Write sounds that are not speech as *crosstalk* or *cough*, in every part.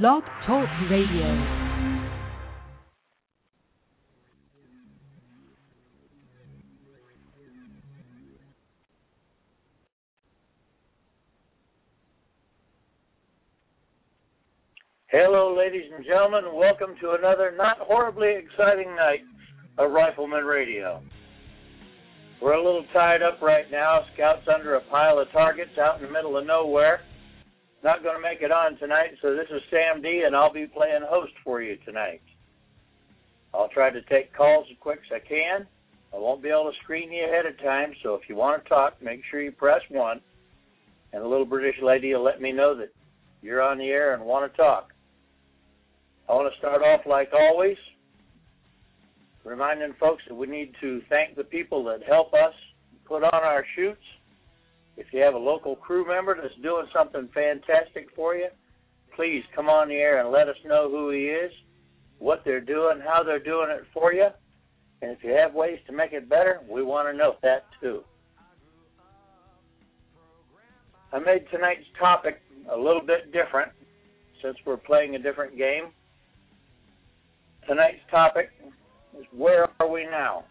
Blog Talk Radio. Hello, ladies and gentlemen. Welcome to another not horribly exciting night of Rifleman Radio. We're a little tied up right now. Scouts under a pile of targets out in the middle of nowhere. Not going to make it on tonight, so this is Sam D, and I'll be playing host for you tonight. I'll try to take calls as quick as I can. I won't be able to screen you ahead of time, so if you want to talk, make sure you press 1. And the little British lady will let me know that you're on the air and want to talk. I want to start off like always, reminding folks that we need to thank the people that help us put on our shoots. If you have a local crew member that's doing something fantastic for you, please come on the air and let us know who he is, what they're doing, how they're doing it for you. And if you have ways to make it better, we want to know that too. I made tonight's topic a little bit different since we're playing a different game. Tonight's topic is where are we now?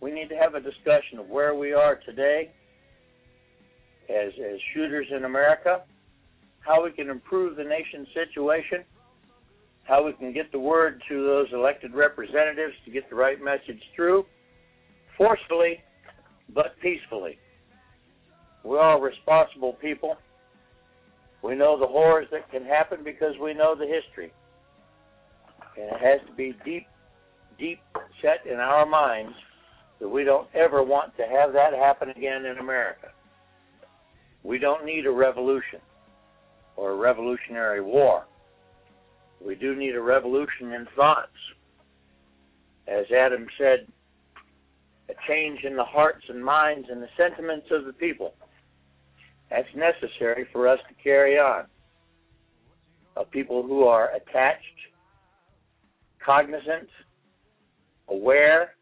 We need to have a discussion of where we are today as, as shooters in America, how we can improve the nation's situation, how we can get the word to those elected representatives to get the right message through, forcefully but peacefully. We're all responsible people. We know the horrors that can happen because we know the history. And it has to be deep, deep set in our minds that we don't ever want to have that happen again in America. We don't need a revolution or a revolutionary war. We do need a revolution in thoughts. As Adam said, a change in the hearts and minds and the sentiments of the people. That's necessary for us to carry on. Of people who are attached, cognizant, aware,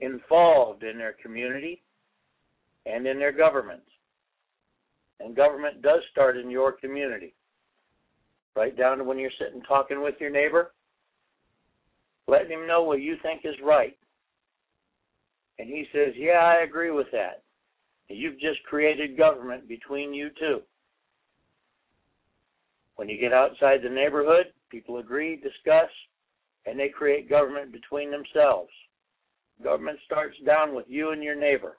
involved in their community and in their government. And government does start in your community. Right down to when you're sitting talking with your neighbor, letting him know what you think is right. And he says, Yeah, I agree with that. You've just created government between you two. When you get outside the neighborhood, people agree, discuss, and they create government between themselves. Government starts down with you and your neighbor,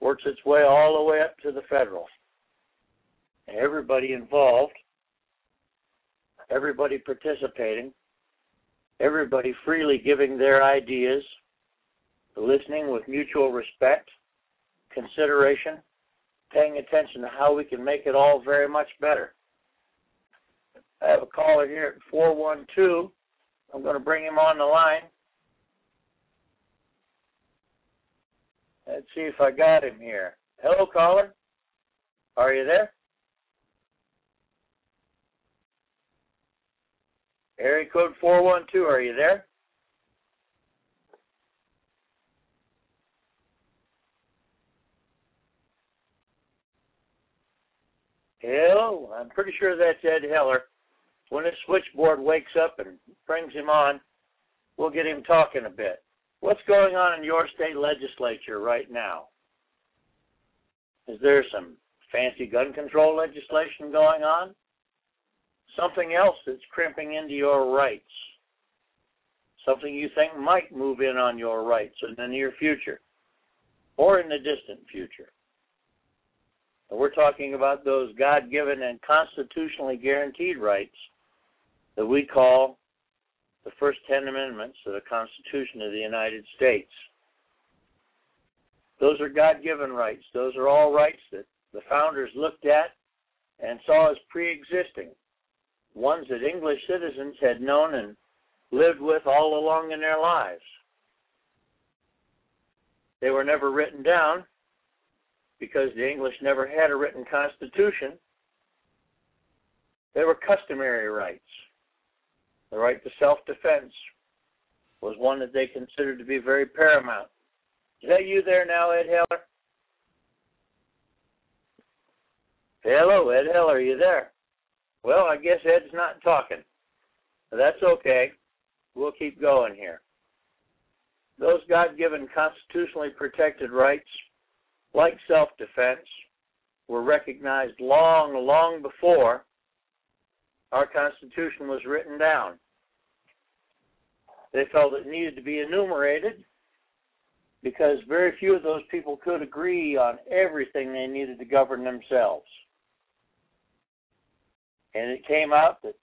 works its way all the way up to the federal. Everybody involved, everybody participating, everybody freely giving their ideas, listening with mutual respect, consideration, paying attention to how we can make it all very much better. I have a caller here at 412. I'm going to bring him on the line. Let's see if I got him here. Hello, caller. Are you there? Area code 412, are you there? Hello, I'm pretty sure that's Ed Heller. When his switchboard wakes up and brings him on, we'll get him talking a bit. What's going on in your state legislature right now? Is there some fancy gun control legislation going on? Something else that's crimping into your rights? Something you think might move in on your rights in the near future or in the distant future? And we're talking about those God given and constitutionally guaranteed rights that we call the first 10 amendments of the Constitution of the United States. Those are God given rights. Those are all rights that the founders looked at and saw as pre existing, ones that English citizens had known and lived with all along in their lives. They were never written down because the English never had a written constitution. They were customary rights. The right to self defense was one that they considered to be very paramount. Is that you there now, Ed Heller? Hello, Ed Heller, are you there? Well, I guess Ed's not talking. That's okay. We'll keep going here. Those God given constitutionally protected rights, like self defense, were recognized long, long before our Constitution was written down. They felt it needed to be enumerated because very few of those people could agree on everything they needed to govern themselves. And it came out that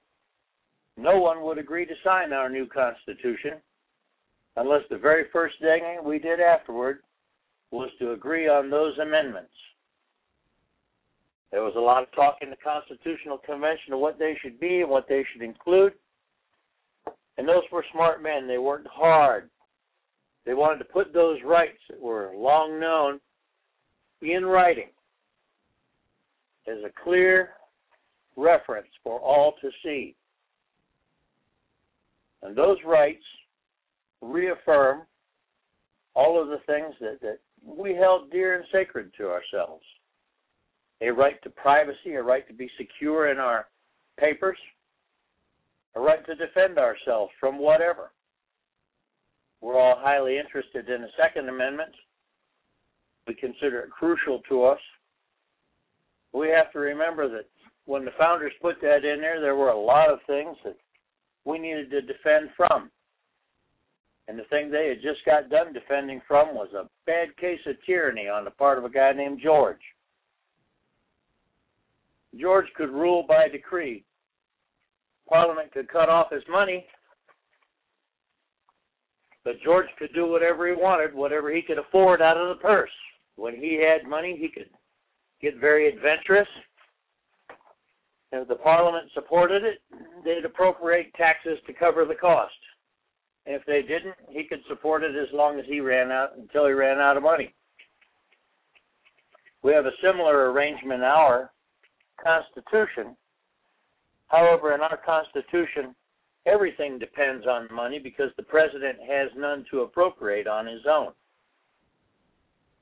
no one would agree to sign our new Constitution unless the very first thing we did afterward was to agree on those amendments. There was a lot of talk in the Constitutional Convention of what they should be and what they should include. And those were smart men. They worked hard. They wanted to put those rights that were long known in writing as a clear reference for all to see. And those rights reaffirm all of the things that, that we held dear and sacred to ourselves a right to privacy, a right to be secure in our papers, a right to defend ourselves from whatever. We're all highly interested in the Second Amendment. We consider it crucial to us. We have to remember that when the founders put that in there, there were a lot of things that we needed to defend from. And the thing they had just got done defending from was a bad case of tyranny on the part of a guy named George. George could rule by decree. Parliament could cut off his money, but George could do whatever he wanted, whatever he could afford out of the purse. When he had money, he could get very adventurous. If the Parliament supported it, they'd appropriate taxes to cover the cost. If they didn't, he could support it as long as he ran out until he ran out of money. We have a similar arrangement in our Constitution. However, in our Constitution, everything depends on money because the president has none to appropriate on his own.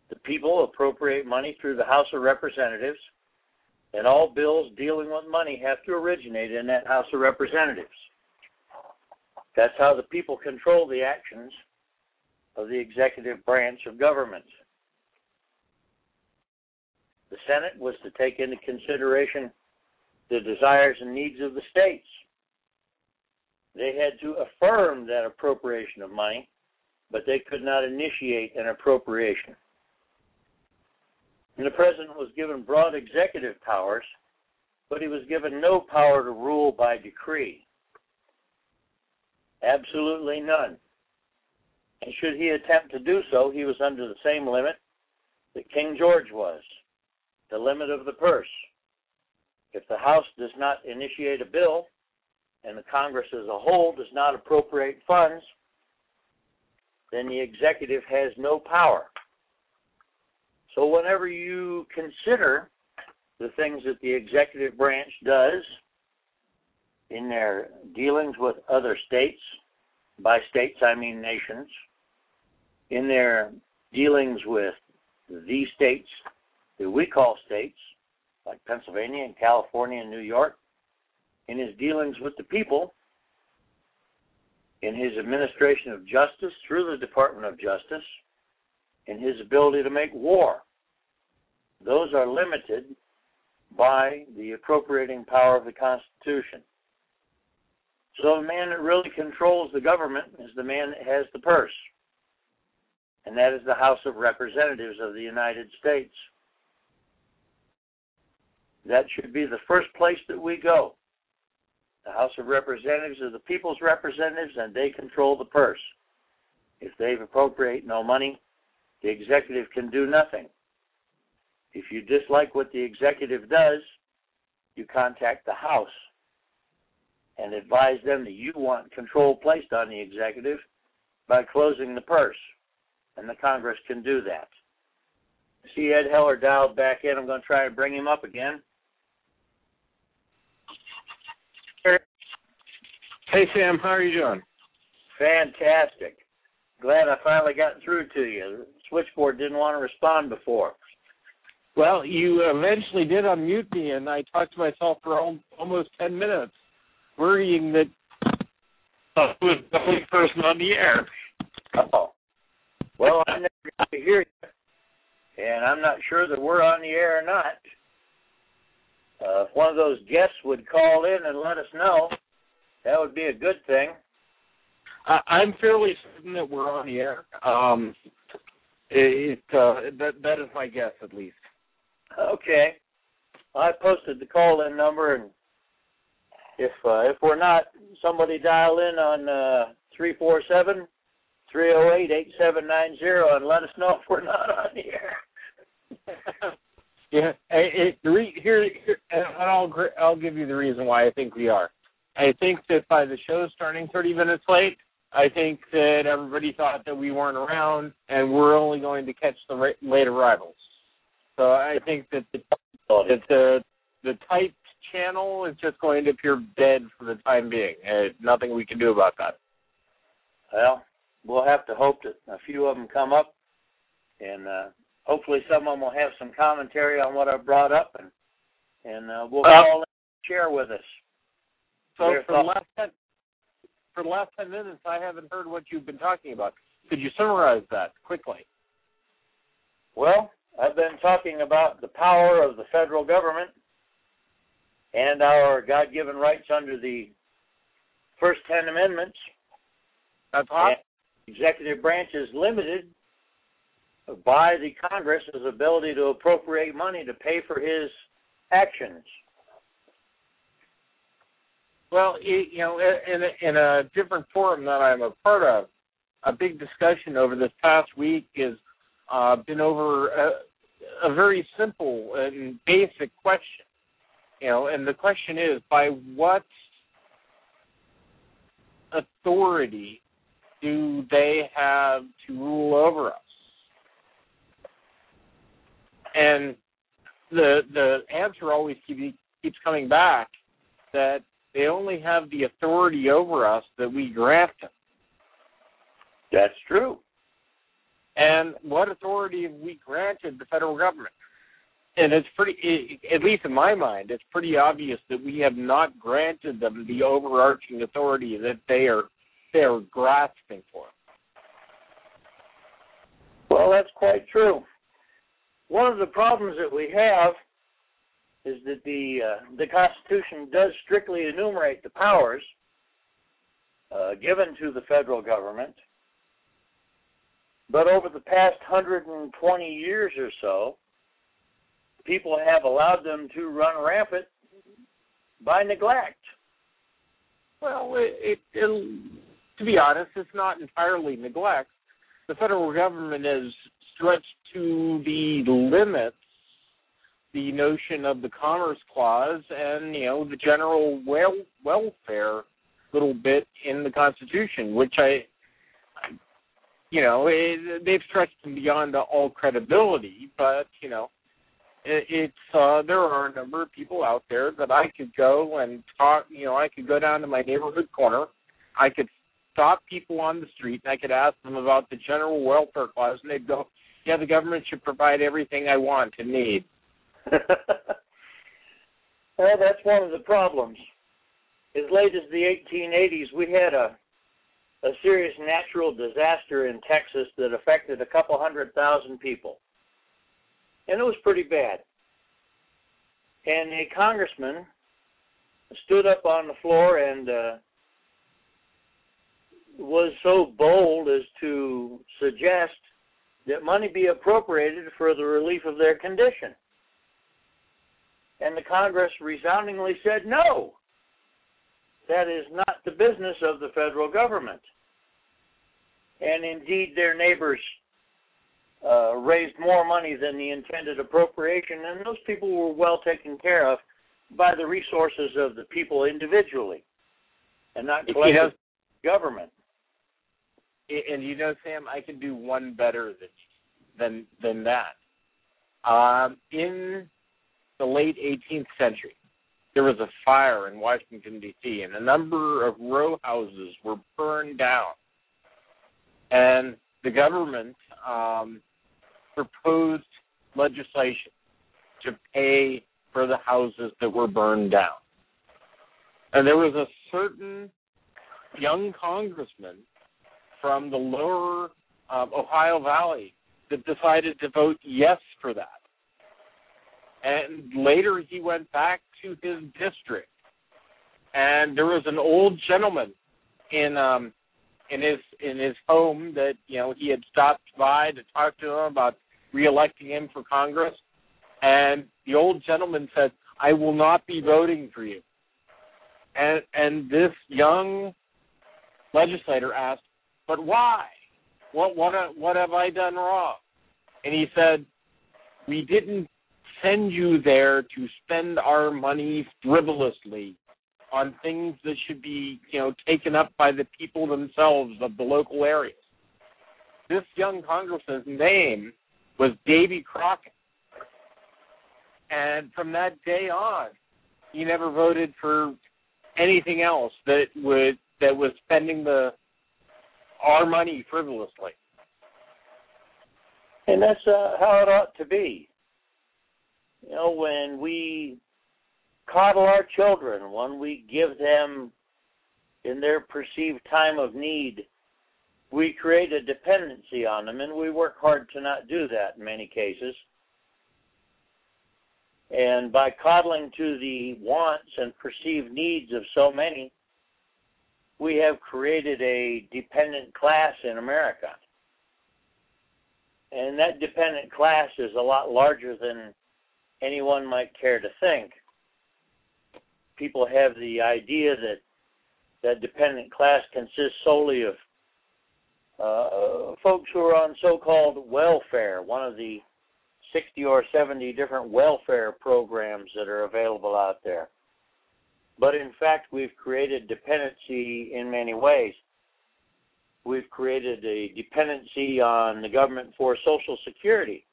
The people appropriate money through the House of Representatives, and all bills dealing with money have to originate in that House of Representatives. That's how the people control the actions of the executive branch of government. The Senate was to take into consideration the desires and needs of the states. They had to affirm that appropriation of money, but they could not initiate an appropriation. And the president was given broad executive powers, but he was given no power to rule by decree. Absolutely none. And should he attempt to do so, he was under the same limit that King George was the limit of the purse. If the House does not initiate a bill and the Congress as a whole does not appropriate funds, then the executive has no power. So, whenever you consider the things that the executive branch does in their dealings with other states, by states I mean nations, in their dealings with the states that we call states, like Pennsylvania and California and New York, in his dealings with the people, in his administration of justice through the Department of Justice, in his ability to make war. Those are limited by the appropriating power of the Constitution. So the man that really controls the government is the man that has the purse. And that is the House of Representatives of the United States. That should be the first place that we go. The House of Representatives are the people's representatives, and they control the purse. If they appropriate no money, the executive can do nothing. If you dislike what the executive does, you contact the House and advise them that you want control placed on the executive by closing the purse. And the Congress can do that. See Ed Heller dialed back in. I'm going to try and bring him up again. Hey Sam, how are you doing? Fantastic. Glad I finally got through to you. The switchboard didn't want to respond before. Well, you eventually did unmute me, and I talked to myself for al- almost 10 minutes, worrying that I was the only person on the air. Oh. Well, I never got to hear you, and I'm not sure that we're on the air or not. Uh, if one of those guests would call in and let us know, that would be a good thing. I, I'm fairly certain that we're on the air. Um, it, uh, that that is my guess, at least. Okay. I posted the call-in number, and if uh, if we're not, somebody dial in on uh, three four seven three zero eight eight seven nine zero and let us know if we're not on *laughs* the air. yeah, it, it, here, here, and I'll I'll give you the reason why I think we are. I think that by the show starting 30 minutes late, I think that everybody thought that we weren't around, and we're only going to catch the late arrivals. So I think that the, that the the typed channel is just going to appear dead for the time being. Uh, nothing we can do about that. Well, we'll have to hope that a few of them come up, and uh, hopefully some of them will have some commentary on what I brought up, and and uh, we'll Uh, call and share with us. So Their for the last ten, for the last ten minutes, I haven't heard what you've been talking about. Could you summarize that quickly? Well, I've been talking about the power of the federal government and our God-given rights under the first ten amendments. That's hot. Executive branch is limited by the Congress's ability to appropriate money to pay for his actions. Well, you know, in a, in a different forum that I'm a part of, a big discussion over this past week has uh, been over a, a very simple and basic question. You know, and the question is, by what authority do they have to rule over us? And the the answer always keep, keeps coming back that they only have the authority over us that we grant them. That's true. And what authority have we granted the federal government? And it's pretty, at least in my mind, it's pretty obvious that we have not granted them the overarching authority that they are they are grasping for. Well, that's quite true. One of the problems that we have is that the uh, the Constitution does strictly enumerate the powers uh, given to the federal government, but over the past 120 years or so, people have allowed them to run rampant by neglect. Well, it, it, it, to be honest, it's not entirely neglect. The federal government is stretched to the limits the notion of the Commerce Clause and you know the general wel- welfare little bit in the Constitution, which I you know, it, they've stretched them beyond all credibility. But you know, it, it's uh, there are a number of people out there that I could go and talk. You know, I could go down to my neighborhood corner, I could stop people on the street, and I could ask them about the general welfare clause, and they'd go, "Yeah, the government should provide everything I want and need." *laughs* well, that's one of the problems. As late as the 1880s, we had a a serious natural disaster in Texas that affected a couple hundred thousand people, and it was pretty bad. And a congressman stood up on the floor and uh, was so bold as to suggest that money be appropriated for the relief of their condition. And the Congress resoundingly said no. That is not the business of the federal government. And indeed, their neighbors uh, raised more money than the intended appropriation, and those people were well taken care of by the resources of the people individually, and not If you collective government. and you know, Sam, I can do one better than than than that. Um, in the late 18th century, there was a fire in Washington D.C. and a number of row houses were burned down, and the government um, proposed legislation to pay for the houses that were burned down. And there was a certain young congressman from the lower um, Ohio Valley that decided to vote yes for that. And later he went back to his district. And there was an old gentleman in um in his in his home that, you know, he had stopped by to talk to him about reelecting him for Congress. And the old gentleman said, I will not be voting for you. And and this young legislator asked, But why? What what what have I done wrong? And he said, We didn't send you there to spend our money frivolously on things that should be, you know, taken up by the people themselves of the local areas. This young congressman's name was Davy Crockett. And from that day on, he never voted for anything else that would that was spending the our money frivolously. And that's uh, how it ought to be. You know, when we coddle our children, when we give them in their perceived time of need, we create a dependency on them, and we work hard to not do that in many cases. And by coddling to the wants and perceived needs of so many, we have created a dependent class in America. And that dependent class is a lot larger than anyone might care to think. People have the idea that that dependent class consists solely of uh, folks who are on so-called welfare, one of the 60 or 70 different welfare programs that are available out there. But in fact, we've created dependency in many ways. We've created a dependency on the government for Social Security,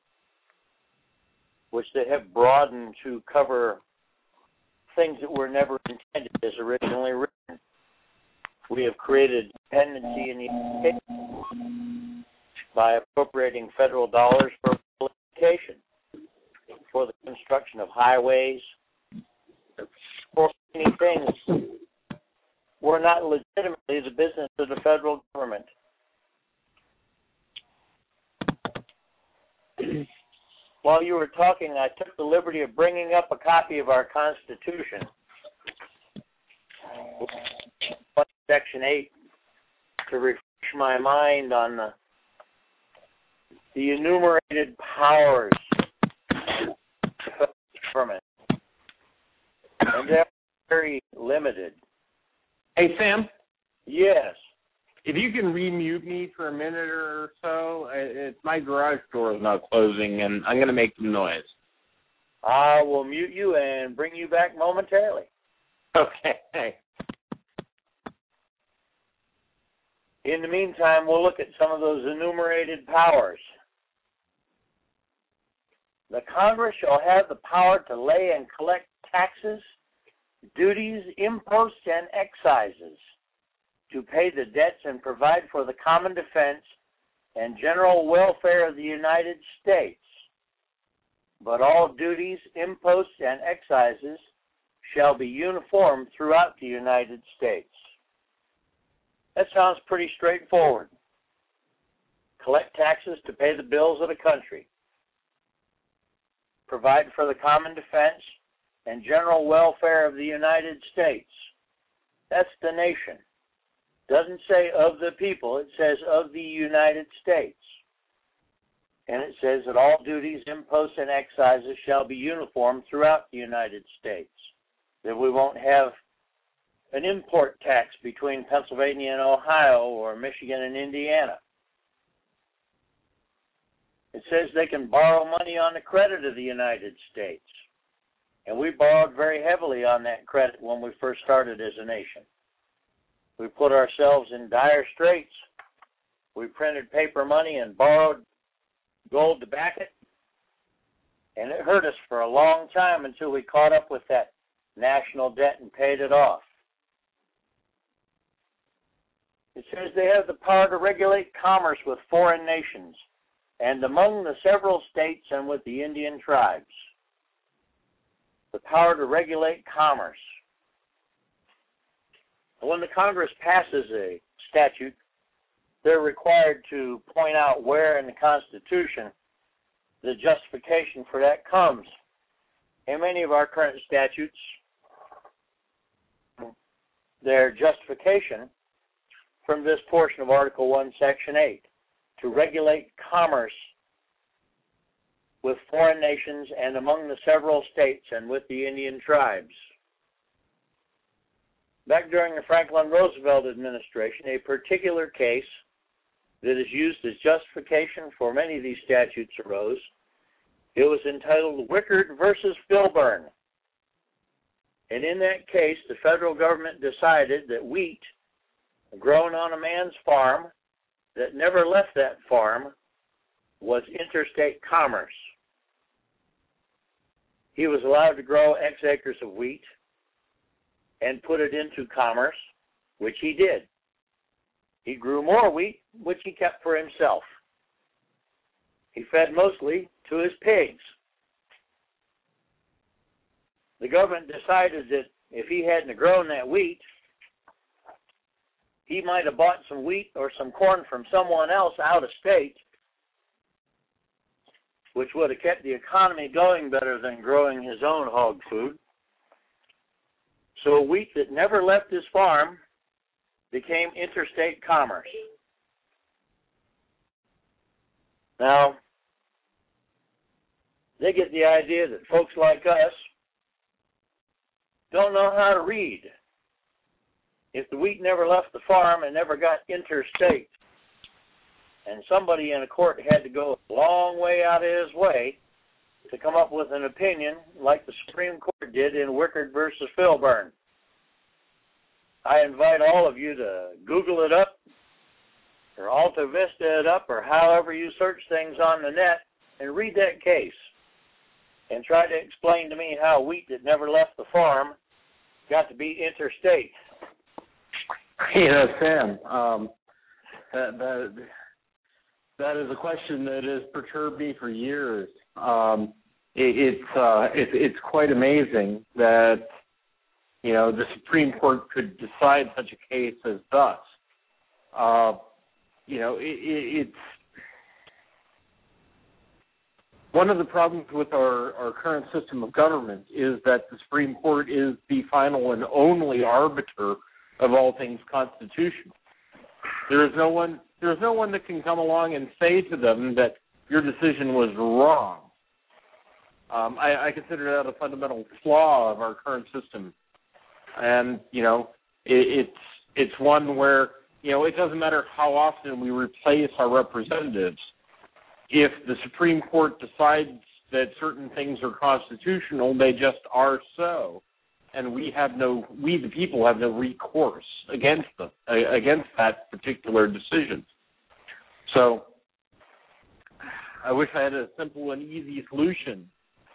which they have broadened to cover things that were never intended as originally written. We have created dependency in the by appropriating federal dollars for education, for the construction of highways, for many things were not legitimately the business of the federal government. While you were talking, I took the liberty of bringing up a copy of our Constitution, Section 8, to refresh my mind on the, the enumerated powers of the government. And they're very limited. Hey Sam. Yes. If you can remute me for a minute or so, it's my garage door is not closing, and I'm going to make some noise. I will mute you and bring you back momentarily. Okay. In the meantime, we'll look at some of those enumerated powers. The Congress shall have the power to lay and collect taxes, duties, imposts, and excises to pay the debts and provide for the common defense and general welfare of the United States. But all duties, imposts, and excises shall be uniform throughout the United States. That sounds pretty straightforward. Collect taxes to pay the bills of the country. Provide for the common defense and general welfare of the United States. That's the nation. Doesn't say of the people, it says of the United States. And it says that all duties, imposts, and excises shall be uniform throughout the United States. That we won't have an import tax between Pennsylvania and Ohio or Michigan and Indiana. It says they can borrow money on the credit of the United States. And we borrowed very heavily on that credit when we first started as a nation. We put ourselves in dire straits. We printed paper money and borrowed gold to back it. And it hurt us for a long time until we caught up with that national debt and paid it off. It says they have the power to regulate commerce with foreign nations and among the several states and with the Indian tribes. the power to regulate commerce. When the Congress passes a statute, they're required to point out where in the Constitution the justification for that comes. In many of our current statutes, their justification from this portion of Article 1, Section 8 to regulate commerce with foreign nations and among the several states and with the Indian tribes. Back during the Franklin Roosevelt administration, a particular case that is used as justification for many of these statutes arose. It was entitled Wickard versus Filburn. And in that case, the federal government decided that wheat grown on a man's farm that never left that farm was interstate commerce. He was allowed to grow X acres of wheat and put it into commerce, which he did. He grew more wheat, which he kept for himself. He fed mostly to his pigs. The government decided that if he hadn't grown that wheat, he might have bought some wheat or some corn from someone else out of state, which would have kept the economy going better than growing his own hog food. So wheat that never left his farm became interstate commerce. Now, they get the idea that folks like us don't know how to read. If the wheat never left the farm and never got interstate, and somebody in a court had to go a long way out of his way to come up with an opinion like the Supreme Court did in Wickard versus Filburn. I invite all of you to Google it up or Alta Vista it up or however you search things on the net and read that case and try to explain to me how wheat that never left the farm got to be interstate. You know, Sam, um, that, that that is a question that has perturbed me for years. Um, it, it's uh, it, it's quite amazing that you know the Supreme Court could decide such a case as thus. Uh, you know, it, it, it's one of the problems with our, our current system of government is that the Supreme Court is the final and only arbiter of all things constitutional. There is no one there is no one that can come along and say to them that your decision was wrong. Um, I, I consider that a fundamental flaw of our current system, and you know it, it's it's one where you know it doesn't matter how often we replace our representatives if the Supreme Court decides that certain things are constitutional, they just are so, and we have no, we the people have no recourse against them against that particular decision. So, I wish I had a simple and easy solution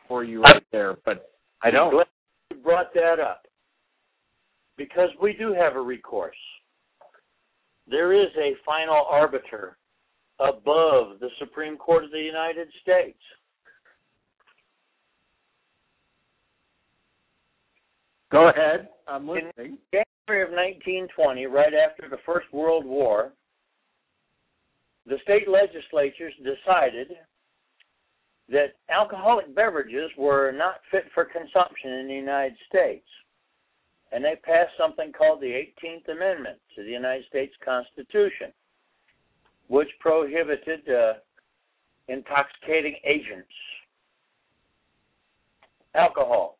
for you right there, but I don't. Glad you brought that up because we do have a recourse. There is a final arbiter above the Supreme Court of the United States. Go ahead. I'm listening. In January of 1920, right after the First World War, the state legislatures decided that alcoholic beverages were not fit for consumption in the United States. And they passed something called the 18th Amendment to the United States Constitution which prohibited uh, intoxicating agents, alcohol.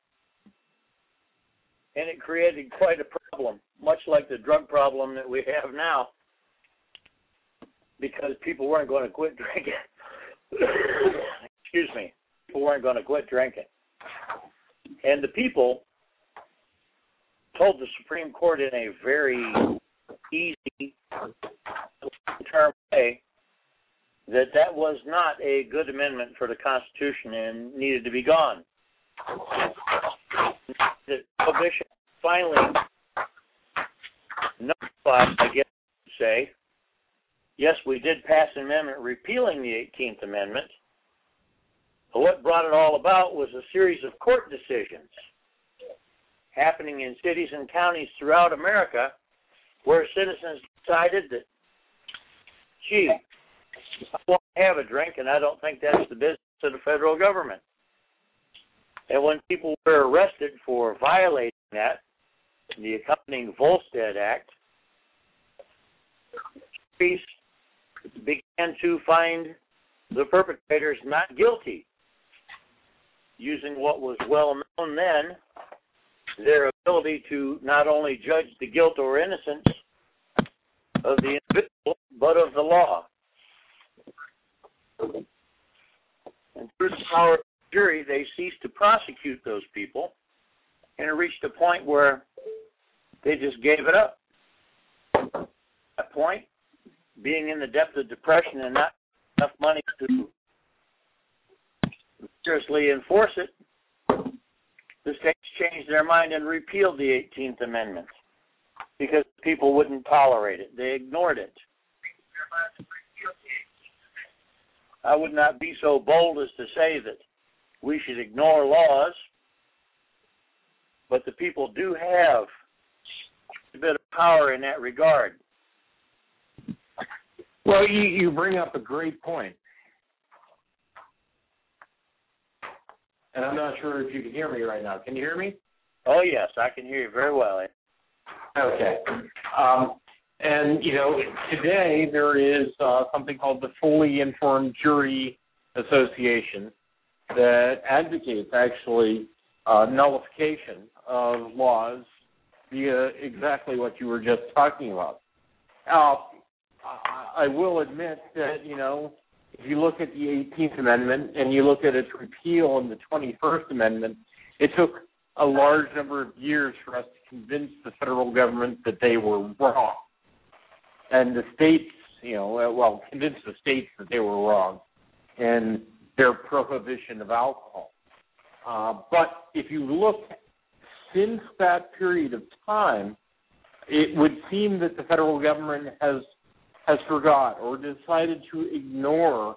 And it created quite a problem, much like the drug problem that we have now, because people weren't going to quit drinking. Excuse me. People weren't going to quit drinking. And the people told the Supreme Court in a very easy term way that that was not a good amendment for the Constitution and needed to be gone. The prohibition finally notified, I guess, say, yes, we did pass an amendment repealing the 18th Amendment. What brought it all about was a series of court decisions happening in cities and counties throughout America where citizens decided that, gee, I want to have a drink, and I don't think that's the business of the federal government. And when people were arrested for violating that, the accompanying Volstead Act, police began to find the perpetrators not guilty, using what was well known then their ability to not only judge the guilt or innocence of the individual, but of the law. And through the power of the jury, they ceased to prosecute those people, and it reached a point where they just gave it up. At that point, being in the depth of depression and not enough money to seriously enforce it, the states changed their mind and repealed the 18th Amendment because people wouldn't tolerate it. They ignored it. I would not be so bold as to say that we should ignore laws, but the people do have a bit of power in that regard. Well, you, you bring up a great point. And I'm not sure if you can hear me right now. Can you hear me? Oh, yes, I can hear you very well. Okay. Um, and, you know, today there is uh, something called the Fully Informed Jury Association that advocates actually uh, nullification of laws via exactly what you were just talking about. Now, I will admit that, you know, if you look at the 18th Amendment and you look at its repeal in the 21st Amendment, it took a large number of years for us to convince the federal government that they were wrong. And the states, you know, well, convince the states that they were wrong in their prohibition of alcohol. Uh, but if you look since that period of time, it would seem that the federal government has has forgot or decided to ignore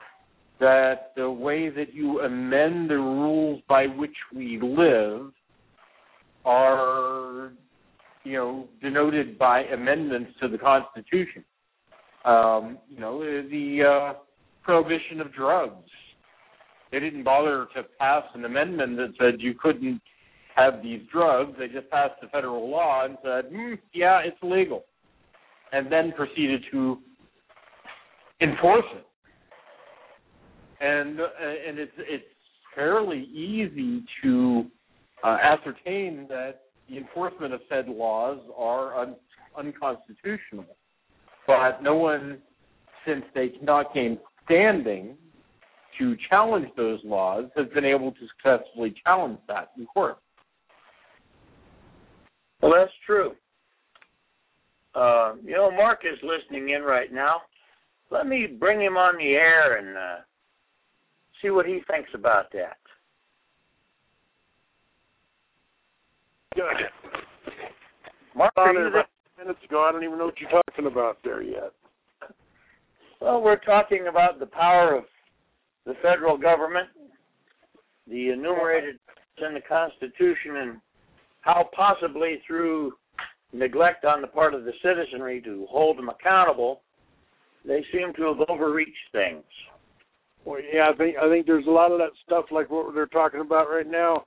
that the way that you amend the rules by which we live are, you know, denoted by amendments to the Constitution. Um, you know, the uh, prohibition of drugs. They didn't bother to pass an amendment that said you couldn't have these drugs. They just passed the federal law and said, mm, yeah, it's legal. And then proceeded to enforce it. And uh, and it's it's fairly easy to uh, ascertain that the enforcement of said laws are un- unconstitutional. But no one, since they cannot gain standing to challenge those laws, has been able to successfully challenge that in court. Well, that's true. Uh, you know, Mark is listening in right now let me bring him on the air and uh, see what he thinks about that. Good. Mark, there? Minutes ago, I don't even know what you're talking about there yet. Well, we're talking about the power of the federal government, the enumerated in the Constitution, and how possibly through neglect on the part of the citizenry to hold them accountable, they seem to have overreached things. Well, yeah, I think I think there's a lot of that stuff like what they're talking about right now.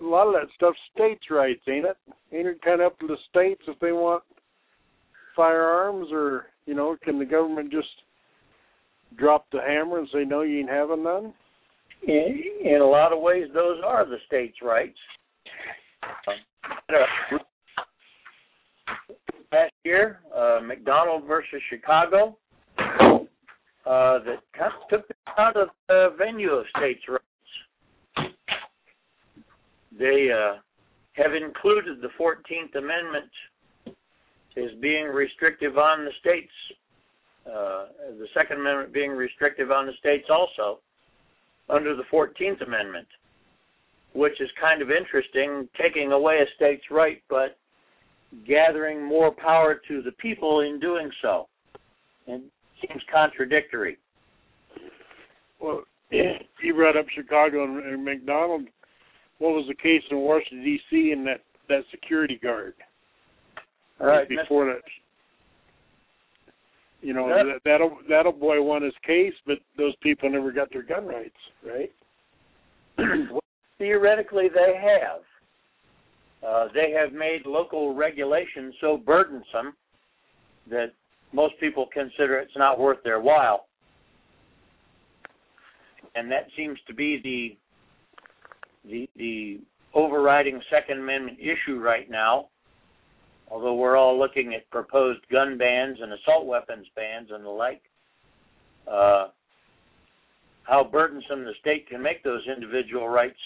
A lot of that stuff states' rights, ain't it? Ain't it kind of up to the states if they want firearms, or you know, can the government just drop the hammer and say no, you ain't having none? In, in a lot of ways, those are the states' rights. Last year, uh, McDonald versus Chicago, uh, that took them out of the venue of states' rights. They uh, have included the 14th Amendment as being restrictive on the states, uh, the Second Amendment being restrictive on the states also under the 14th Amendment, which is kind of interesting, taking away a state's right, but gathering more power to the people in doing so. And seems contradictory. Well, you brought up Chicago and, and McDonald. What was the case in Washington D.C. and that that security guard? All right, before that. You know that that'll that'll boy won his case, but those people never got their gun rights, right? *clears throat* theoretically they have. Uh, they have made local regulations so burdensome that most people consider it's not worth their while. And that seems to be the the the overriding Second Amendment issue right now. Although we're all looking at proposed gun bans and assault weapons bans and the like, uh, how burdensome the state can make those individual rights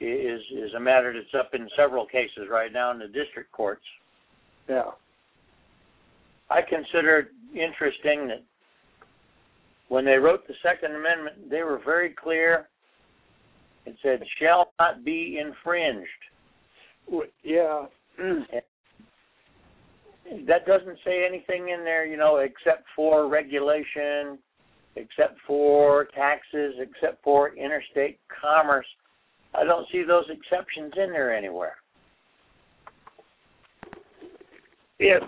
is is a matter that's up in several cases right now in the district courts. Yeah. I consider it interesting that when they wrote the Second Amendment, they were very clear. It said, "shall not be infringed." Yeah. *clears throat* That doesn't say anything in there, you know, except for regulation, except for taxes, except for interstate commerce. I don't see those exceptions in there anywhere. Yeah.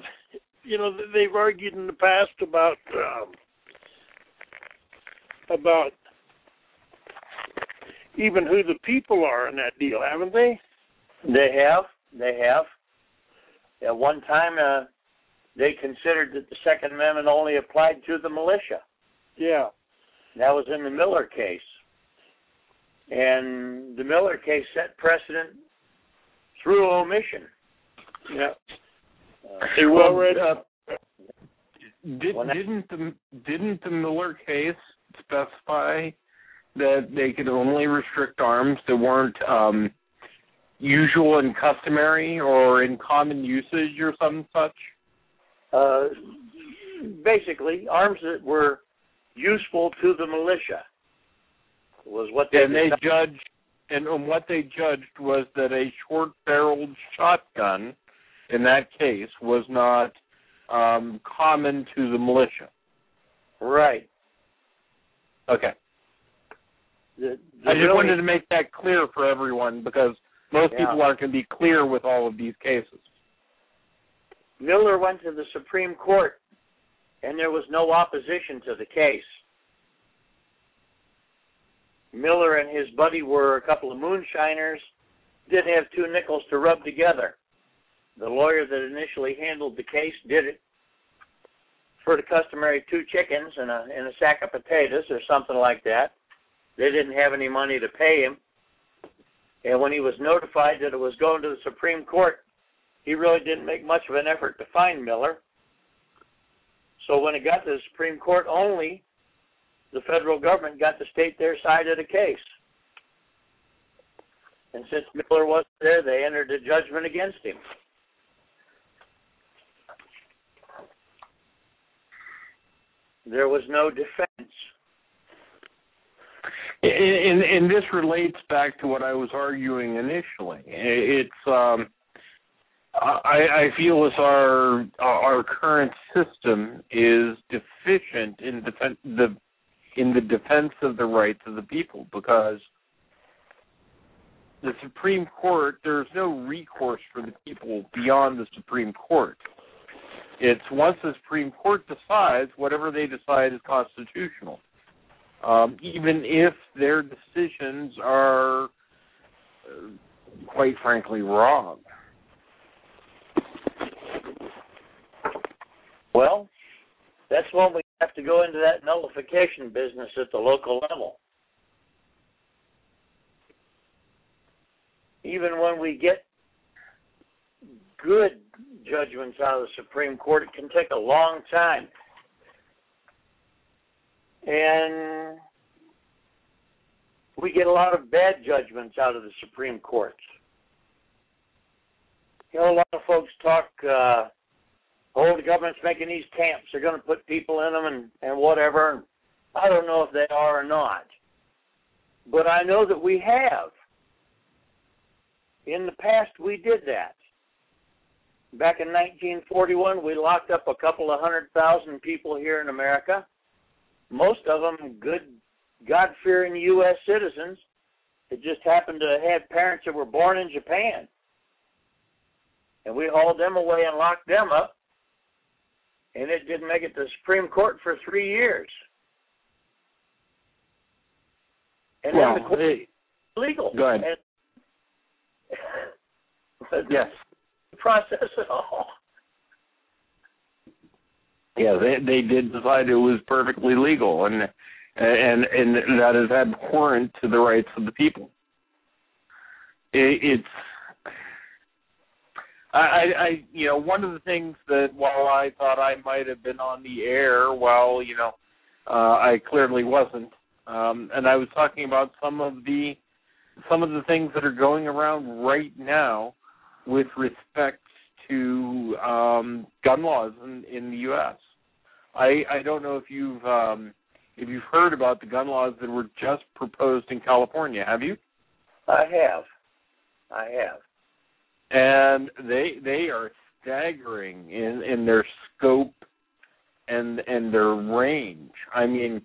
You know they've argued in the past about um, about even who the people are in that deal, haven't they? They have. They have. At one time, uh, they considered that the Second Amendment only applied to the militia. Yeah. That was in the Miller case. And the Miller case set precedent through omission. Yeah. Uh, well read. Uh, did, didn't the didn't the Miller case specify that they could only restrict arms that weren't um, usual and customary or in common usage or some such? uh, basically, arms that were useful to the militia was what they And they judged, and, and what they judged was that a short-barreled shotgun, in that case, was not um, common to the militia. Right. Okay. The, the I just really- wanted to make that clear for everyone because most Yeah. people aren't going to be clear with all of these cases. Miller went to the Supreme Court, and there was no opposition to the case. Miller and his buddy were a couple of moonshiners, didn't have two nickels to rub together. The lawyer that initially handled the case did it for the customary two chickens and a and a sack of potatoes or something like that. They didn't have any money to pay him. And when he was notified that it was going to the Supreme Court, he really didn't make much of an effort to find Miller. So when it got to the Supreme Court only, the federal government got to state their side of the case. And since Miller wasn't there, they entered a judgment against him. There was no defense. And, and this relates back to what I was arguing initially. It's um, I, I feel as our our current system is deficient in defen the in the defense of the rights of the people because the Supreme Court there's no recourse for the people beyond the Supreme Court. It's once the Supreme Court decides, whatever they decide is constitutional um, even if their decisions are, uh, quite frankly, wrong. Well, that's when we have to go into that nullification business at the local level. Even when we get good judgments out of the Supreme Court, it can take a long time. And we get a lot of bad judgments out of the Supreme Court. You know, a lot of folks talk, uh, oh, the government's making these camps. They're going to put people in them and, and whatever. I don't know if they are or not. But I know that we have. In the past, we did that. Back in 1941, we locked up a couple of hundred thousand people here in America. Most of them good God fearing U.S. citizens that just happened to have parents that were born in Japan. And we hauled them away and locked them up. And it didn't make it to the Supreme Court for three years. And well, then the court hey, legal. Go ahead. And yes. Process at all. Yeah, they they did decide it was perfectly legal, and and and that is abhorrent to the rights of the people. It, it's I, I you know one of the things that while I thought I might have been on the air, while you know uh, I clearly wasn't, um, and I was talking about some of the some of the things that are going around right now with respect to um, gun laws in, in the U.S. I I don't know if you've um, if you've heard about the gun laws that were just proposed in California. Have you? I have. I have. And they they are staggering in in their scope and and their range. I mean,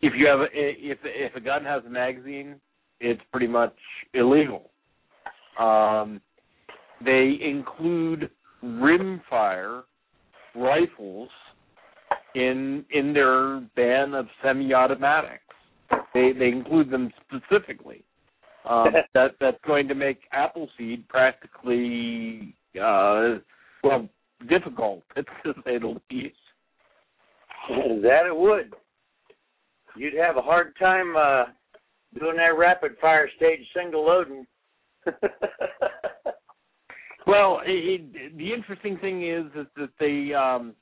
if you have a, if if a gun has a magazine, it's pretty much illegal. Um, they include rimfire rifles in in their ban of semi-automatics. They they include them specifically. Um, *laughs* that that's going to make Appleseed practically uh, well difficult *laughs* to say the least. That it would. You'd have a hard time uh, doing that rapid fire stage single loading. *laughs* well, it, it, the interesting thing is, is that they um,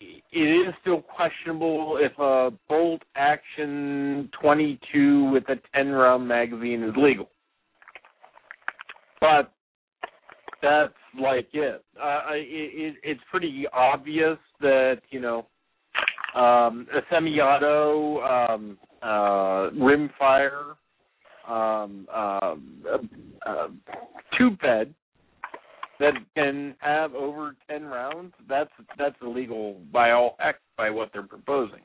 it is still questionable if a bolt action 22 with a 10 round magazine is legal. But that's like it. Uh, it, it. It's pretty obvious that you know um, a semi-auto um, uh, rimfire um, uh, uh, tube fed that can have over ten rounds, that's that's illegal by all heck by what they're proposing.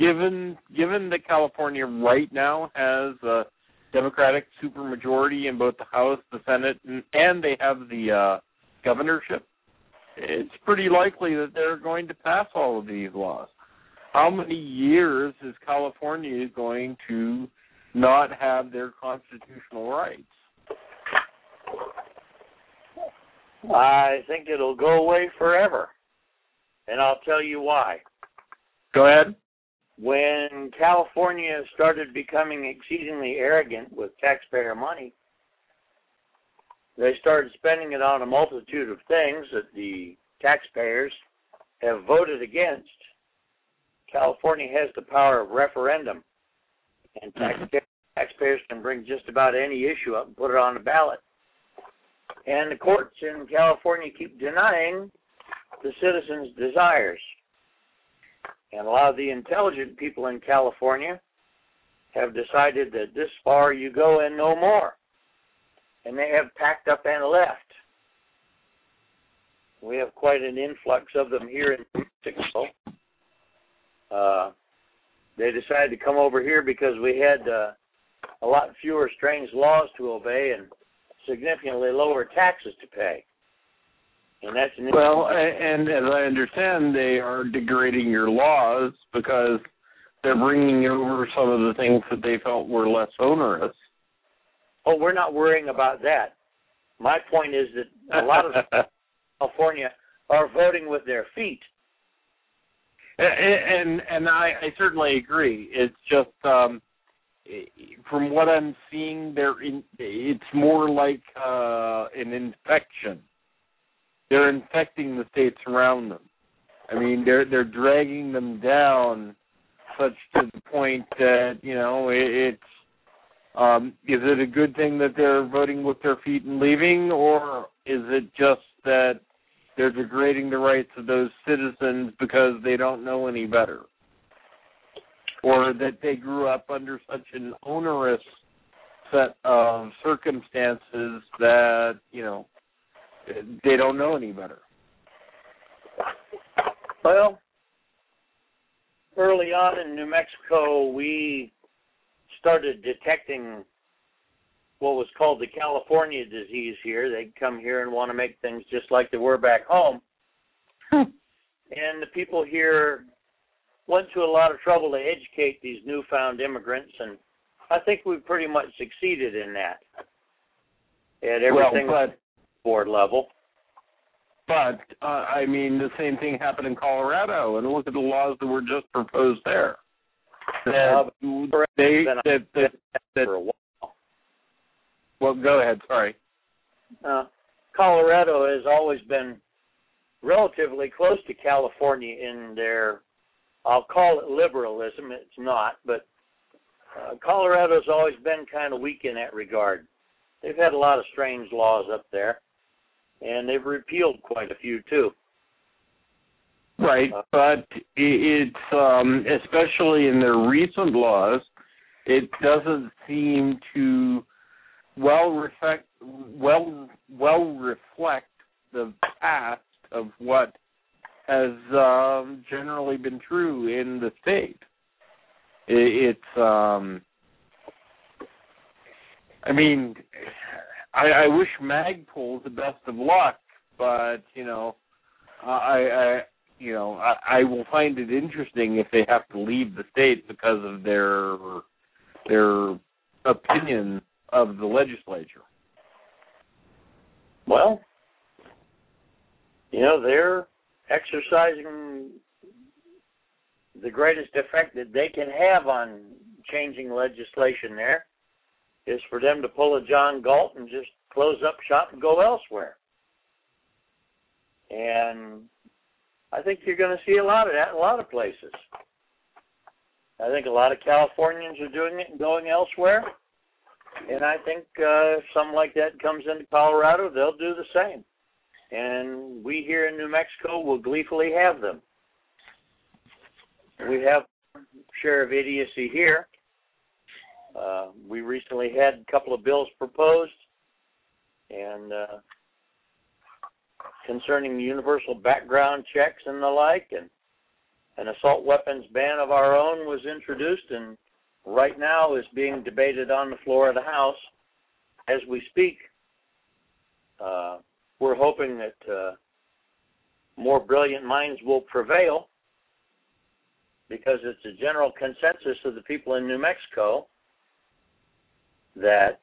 Given given that California right now has a Democratic supermajority in both the House, the Senate, and, and they have the uh, governorship, it's pretty likely that they're going to pass all of these laws. How many years is California going to not have their constitutional rights? I think it'll go away forever. And I'll tell you why. Go ahead. When California started becoming exceedingly arrogant with taxpayer money, they started spending it on a multitude of things that the taxpayers have voted against. California has the power of referendum, and *clears throat* taxpayers, can bring just about any issue up and put it on the ballot. And the courts in California keep denying the citizens' desires. And a lot of the intelligent people in California have decided that this far you go and no more. And they have packed up and left. We have quite an influx of them here in Mexico. Uh, they decided to come over here because we had uh, a lot fewer strange laws to obey and significantly lower taxes to pay. And that's an well, and as I understand, they are degrading your laws because they're bringing over some of the things that they felt were less onerous. Oh, we're not worrying about that. My point is that a lot of *laughs* California are voting with their feet. And and I, I certainly agree. It's just um from what I'm seeing, there in, it's more like uh, an infection. They're infecting the states around them. I mean, they're they're dragging them down, such to the point that you know it, it's. Um, is it a good thing that they're voting with their feet and leaving, or is it just that they're degrading the rights of those citizens because they don't know any better? Or that they grew up under such an onerous set of circumstances that you know they don't know any better. Well, early on in New Mexico, we started detecting what was called the California disease here. They'd come here and want to make things just like they were back home. *laughs* and the people here went to a lot of trouble to educate these newfound immigrants, and I think we've pretty much succeeded in that at everything well, but, board level. But uh, I mean, the same thing happened in Colorado, and look at the laws that were just proposed there. That Uh, they that that, that for a while. well, go ahead. Sorry. Uh, Colorado has always been relatively close to California in their, I'll call it liberalism. It's not, but uh, Colorado's always been kind of weak in that regard. They've had a lot of strange laws up there, and they've repealed quite a few too. Right, but it's um, especially in their recent laws, it doesn't seem to well reflect well well reflect the past of what has um, generally been true in the state. I it's um, I mean, I, I wish Magpul the best of luck, but you know, I, I you know, I, I will find it interesting if they have to leave the state because of their their opinion of the legislature. Well, you know, they're exercising the greatest effect that they can have on changing legislation there is for them to pull a John Galt and just close up shop and go elsewhere. And I think you're going to see a lot of that in a lot of places. I think a lot of Californians are doing it and going elsewhere. And I think uh, if something like that comes into Colorado, they'll do the same. And we here in New Mexico will gleefully have them. We have share of idiocy here. Uh, we recently had a couple of bills proposed, and uh, concerning universal background checks and the like, and an assault weapons ban of our own was introduced, and right now is being debated on the floor of the House as we speak. Uh, we're hoping that uh, more brilliant minds will prevail because it's a general consensus of the people in New Mexico that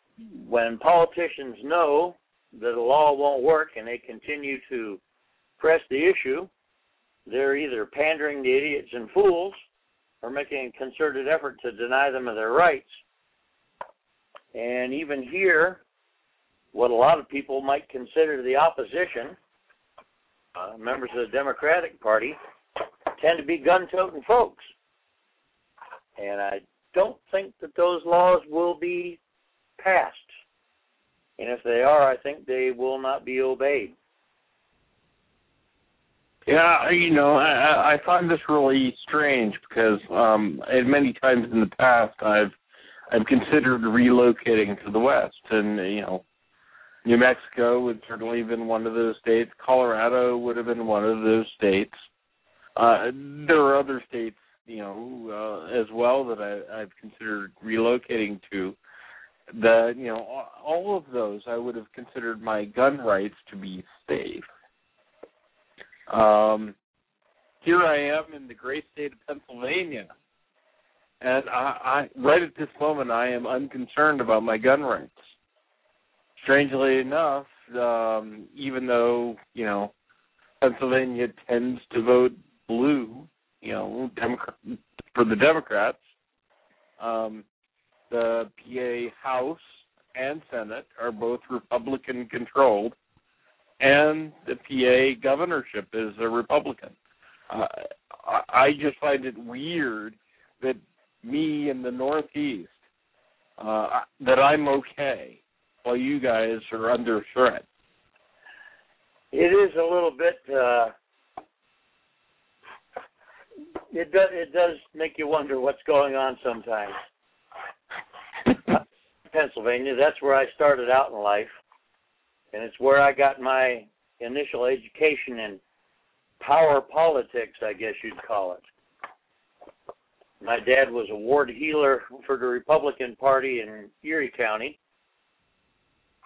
when politicians know that a law won't work and they continue to press the issue, they're either pandering to idiots and fools or making a concerted effort to deny them of their rights. And even here, what a lot of people might consider the opposition, uh, members of the Democratic Party, tend to be gun toting folks. And I don't think that those laws will be passed. And if they are, I think they will not be obeyed. Yeah, you know, I, I find this really strange because um at many times in the past I've I've considered relocating to the west and you know New Mexico would certainly have been one of those states. Colorado would have been one of those states. Uh there are other states, you know, uh, as well that I I've considered relocating to that you know all of those I would have considered my gun rights to be safe. Um, here I am in the great state of Pennsylvania, and I, I right at this moment I am unconcerned about my gun rights. Strangely enough, um, even though you know Pennsylvania tends to vote blue, you know, Democrat for the Democrats. Um, the PA House and Senate are both Republican controlled, and the PA governorship is a Republican. Uh, I just find it weird that me in the Northeast uh, that I'm okay while you guys are under threat. It is a little bit. Uh, it does. It does make you wonder what's going on sometimes. *coughs* Pennsylvania. That's where I started out in life, and it's where I got my initial education in power politics, I guess you'd call it. My dad was a ward heeler for the Republican Party in Erie County,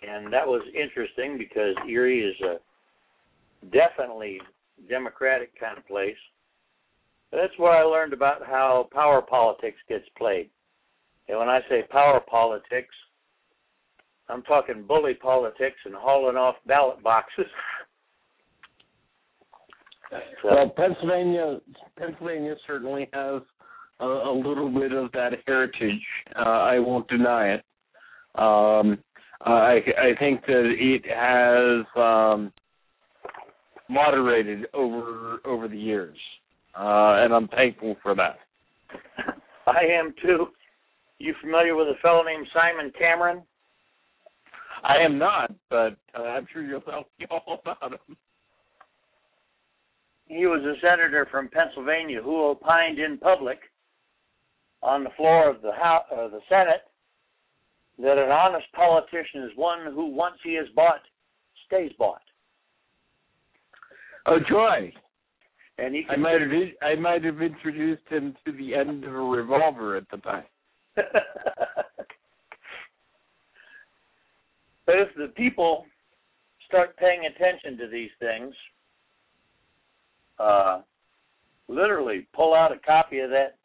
and that was interesting because Erie is a definitely democratic kind of place. That's where I learned about how power politics gets played. And when I say power politics, I'm talking bully politics and hauling off ballot boxes. *laughs* so, well, Pennsylvania, Pennsylvania certainly has a, a little bit of that heritage. Uh, I won't deny it. Um, I, I think that it has um, moderated over over the years, uh, and I'm thankful for that. *laughs* I am too. You familiar with a fellow named Simon Cameron? I am not, but uh, I'm sure you'll tell me *laughs* all about him. He was a senator from Pennsylvania who opined in public on the floor of the House, uh, the Senate that an honest politician is one who once he is bought stays bought. Oh joy! And he I might have I might have introduced him to the end of a revolver at the time. *laughs* but if the people start paying attention to these things, uh, literally pull out a copy of that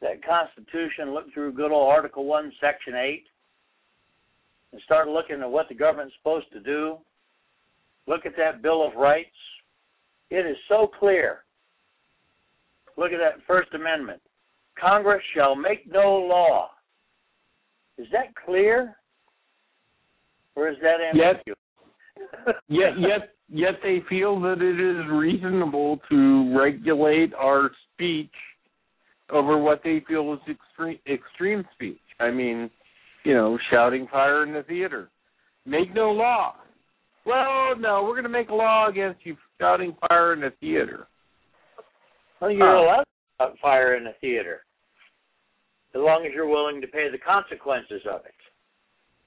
that Constitution, look through good old Article One, Section Eight, and start looking at what the government's supposed to do. Look at that Bill of Rights. It is so clear. Look at that First Amendment. Congress shall make no law. Is that clear? Or is that ambiguous? *laughs* Yet, yet, yet, yet they feel that it is reasonable to regulate our speech over what they feel is extreme extreme speech. I mean, you know, shouting fire in the theater. Make no law. Well, no, we're going to make a law against you shouting fire in the theater. Well, you're uh, allowed to shout fire in the theater as long as you're willing to pay the consequences of it.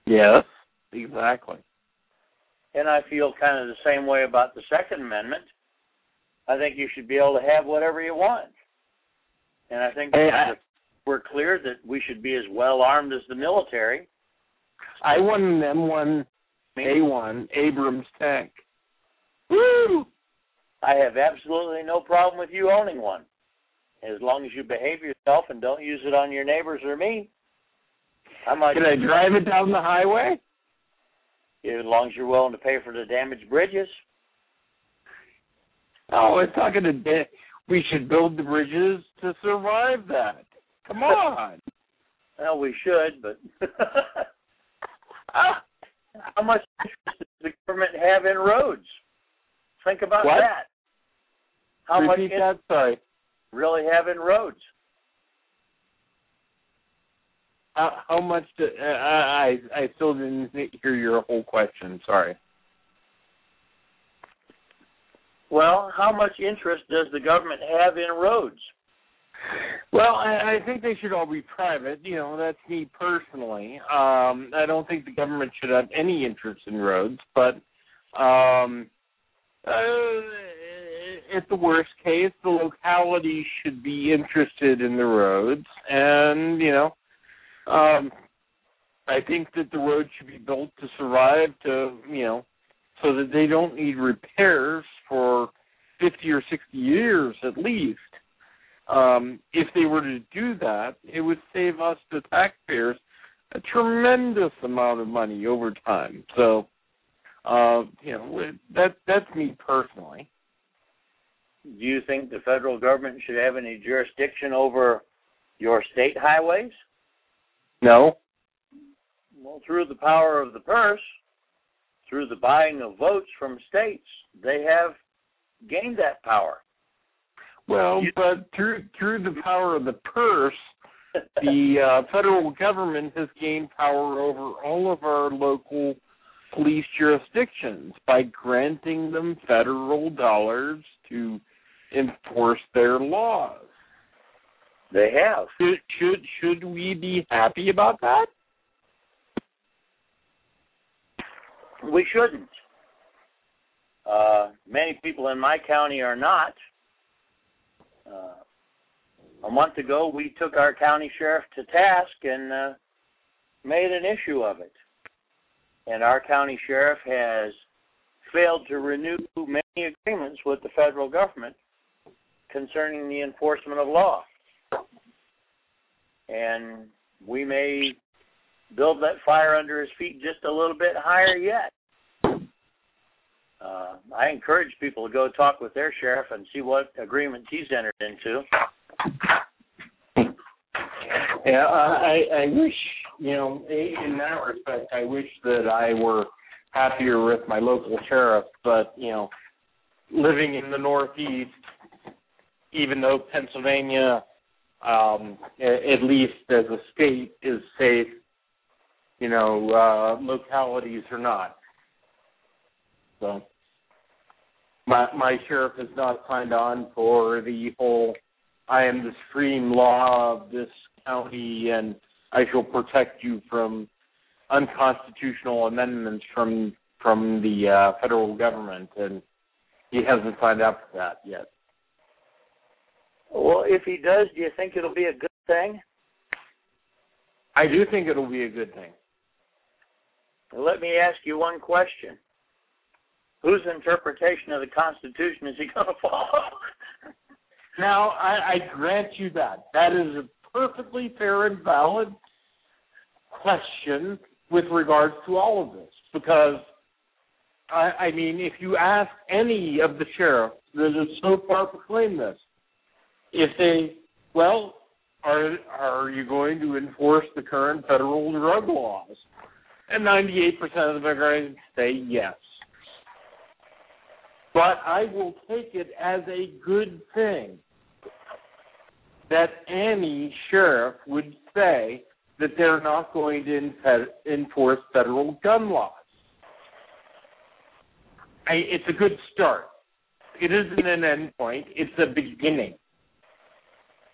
Yes, exactly. And I feel kind of the same way about the Second Amendment. I think you should be able to have whatever you want. And I think hey, I, we're clear that we should be as well armed as the military. I won an M1 A1 Abrams tank. Woo! I have absolutely no problem with you owning one, as long as you behave yourself and don't use it on your neighbors or me. I might. Can I drive it down the highway? As long as you're willing to pay for the damaged bridges. Oh, it's not going to. we should build the bridges to survive that. Come on. *laughs* well, we should, but *laughs* *laughs* how much interest does the government have in roads? Think about what? that. How Repeat much that, sorry. really have in roads? Uh, how much? Do, uh, I I still didn't hear your whole question. Sorry. Well, how much interest does the government have in roads? Well, I, I think they should all be private. You know, that's me personally. Um, I don't think the government should have any interest in roads, but um, uh, at the worst case, the locality should be interested in the roads, and you know, um, I think that the roads should be built to survive. To you know, so that they don't need repairs for fifty or sixty years at least um, if they were to do that, it would save us, the taxpayers, a tremendous amount of money over time. So, uh, you know, that that's me personally. Do you think the federal government should have any jurisdiction over your state highways? No. Well, through the power of the purse, through the buying of votes from states, they have gained that power. Well, but through through the power of the purse, the uh, federal government has gained power over all of our local police jurisdictions by granting them federal dollars to enforce their laws. They have. Should should, should we be happy about that? We shouldn't. Uh, many people in my county are not. Uh, a month ago, we took our county sheriff to task and uh, made an issue of it. And our county sheriff has failed to renew many agreements with the federal government concerning the enforcement of law. And we may build that fire under his feet just a little bit higher yet. Uh, I encourage people to go talk with their sheriff and see what agreements he's entered into. Yeah, I, I wish, you know, in that respect, I wish that I were happier with my local sheriff, but, you know, living in the Northeast, even though Pennsylvania, um, at least as a state, is safe, you know, uh, localities are not. So my my sheriff has not signed on for the whole I am the supreme law of this county and I shall protect you from unconstitutional amendments from from the uh, federal government and he hasn't signed up for that yet. Well, if he does, do you think it'll be a good thing? I do think it'll be a good thing. Let me ask you one question. Whose interpretation of the Constitution is he going *laughs* to follow? now, I, I grant you that. That is a perfectly fair and valid question with regards to all of this. Because, I, I mean, if you ask any of the sheriffs that have so far proclaimed this, if they, well, are are you going to enforce the current federal drug laws? And 98% of going to say yes. But I will take it as a good thing that any sheriff would say that they're not going to enforce federal gun laws. I, it's a good start. It isn't an end point, it's a beginning.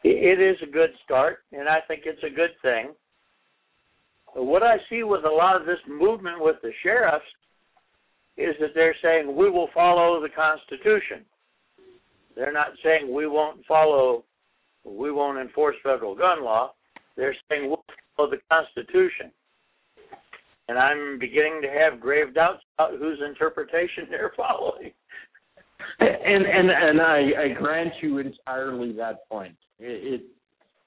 It is a good start, and I think it's a good thing. What I see with a lot of this movement with the sheriffs is that they're saying we will follow the Constitution. They're not saying we won't follow, we won't enforce federal gun law. They're saying we'll follow the Constitution. And I'm beginning to have grave doubts about whose interpretation *laughs* they're following. And and and I, I grant you entirely that point. It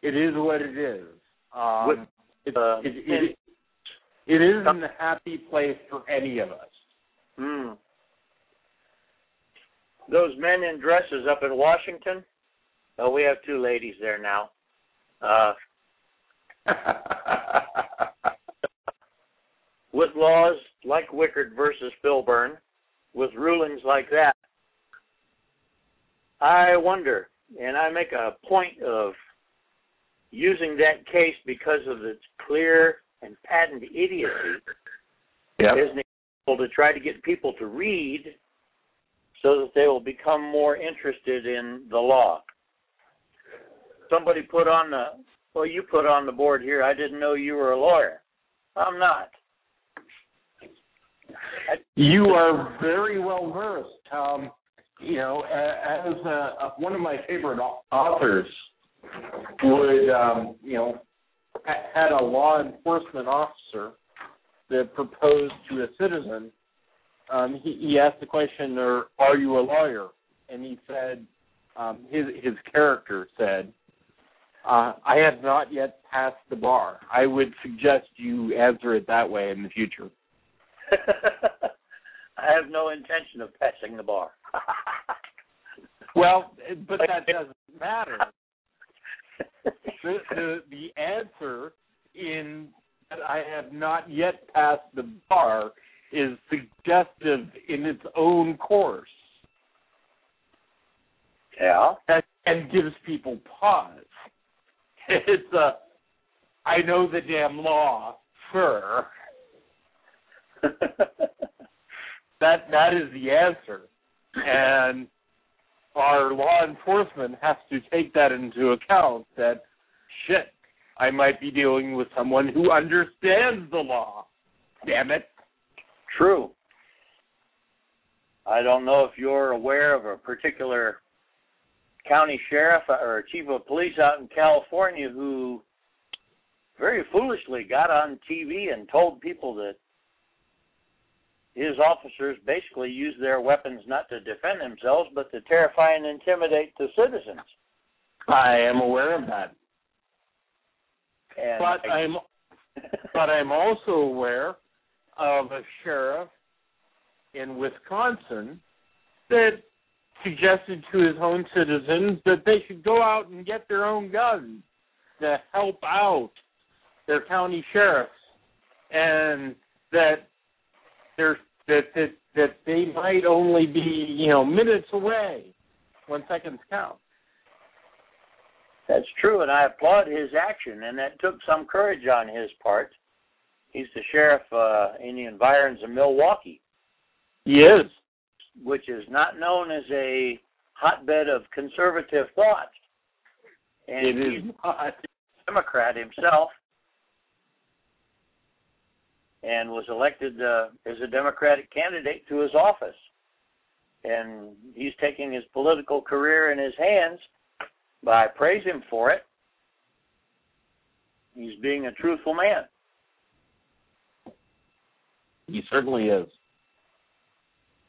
it, it is what it is. Um, With, it, uh, it, it, it isn't a happy place for any of us. Mm. Those men in dresses up in Washington. Oh, we have two ladies there now. Uh, *laughs* with laws like Wickard versus Filburn, with rulings like that, I wonder, and I make a point of using that case because of its clear and patent idiocy yep. example to try to get people to read so that they will become more interested in the law. Somebody put on the well, you put on the board here. I didn't know you were a lawyer. I'm not. You are very well versed. Um, you know, as a, one of my favorite authors would, um, you know, had a law enforcement officer that proposed to a citizen. Um, he, he asked the question, "Or are you a lawyer?" And he said, um, his his character said, uh, "I have not yet passed the bar. I would suggest you answer it that way in the future." *laughs* I have no intention of passing the bar. *laughs* well, but that doesn't matter. The, the the answer in that I have not yet passed the bar is suggestive in its own course. Yeah. And, and gives people pause. *laughs* It's a I know the damn law, sir. *laughs* that that is the answer. And our law enforcement has to take that into account that shit, I might be dealing with someone who understands the law. Damn it. True. I don't know if you're aware of a particular county sheriff or chief of police out in California who very foolishly got on TV and told people that his officers basically use their weapons not to defend themselves but to terrify and intimidate the citizens. I am aware of that. And but I, I'm but I'm also aware of a sheriff in Wisconsin that suggested to his own citizens that they should go out and get their own guns to help out their county sheriffs and that there's that that that they might only be, you know, minutes away when seconds count. That's true, and I applaud his action, and that took some courage on his part. He's the sheriff uh, in the environs of Milwaukee, He is. which is not known as a hotbed of conservative thought. And It he's is not. a Democrat himself, and was elected uh, as a Democratic candidate to his office. And he's taking his political career in his hands. But I praise him for it. He's being a truthful man. He certainly is.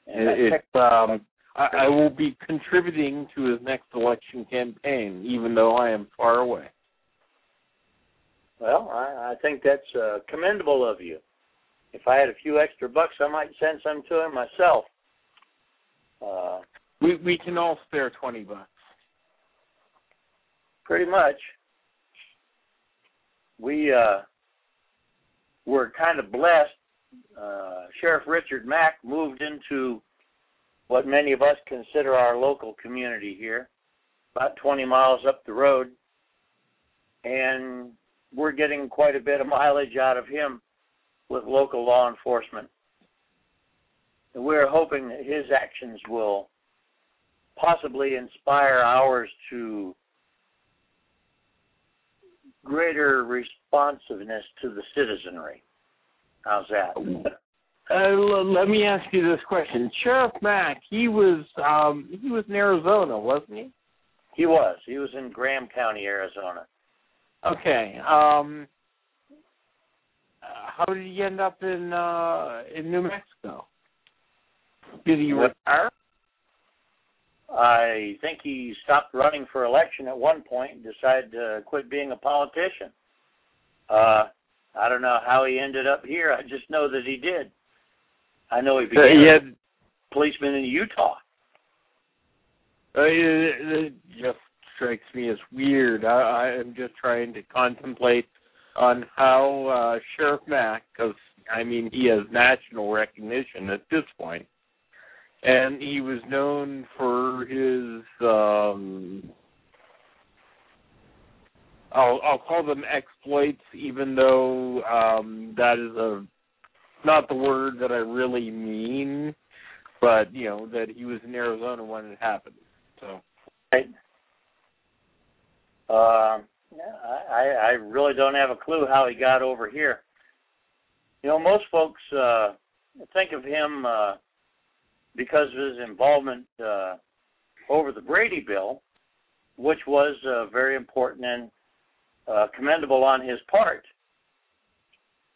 It, it's um I, I will be contributing to his next election campaign, even though I am far away. Well, I, I think that's uh, commendable of you. If I had a few extra bucks, I might send some to him myself. Uh, We we can all spare twenty bucks. Pretty much. We uh, were kind of blessed. Uh, Sheriff Richard Mack moved into what many of us consider our local community here, about 20 miles up the road, and we're getting quite a bit of mileage out of him with local law enforcement. And we're hoping that his actions will possibly inspire ours to greater responsiveness to the citizenry. How's that? Uh, l- let me ask you this question: Sheriff Mack, he was um he was in Arizona, wasn't he? He was. He was in Graham County, Arizona. Okay. Um, how did he end up in uh in New Mexico? Did he retire? I think he stopped running for election at one point and decided to quit being a politician. Uh, I don't know how he ended up here. I just know that he did. I know he Uh, became he a had policeman in Utah. Uh, it, it just strikes me as weird. I, I am just trying to contemplate on how uh, Sheriff Mack, because I mean he has national recognition at this point, and he was known for his um, I'll I'll call them exploits, even though um, that is a not the word that I really mean, but you know that he was in Arizona when it happened. So Right. Uh, I, I really don't have a clue how he got over here. You know, most folks uh, think of him uh, because of his involvement uh, over the Brady Bill, which was uh, very important and uh, commendable on his part.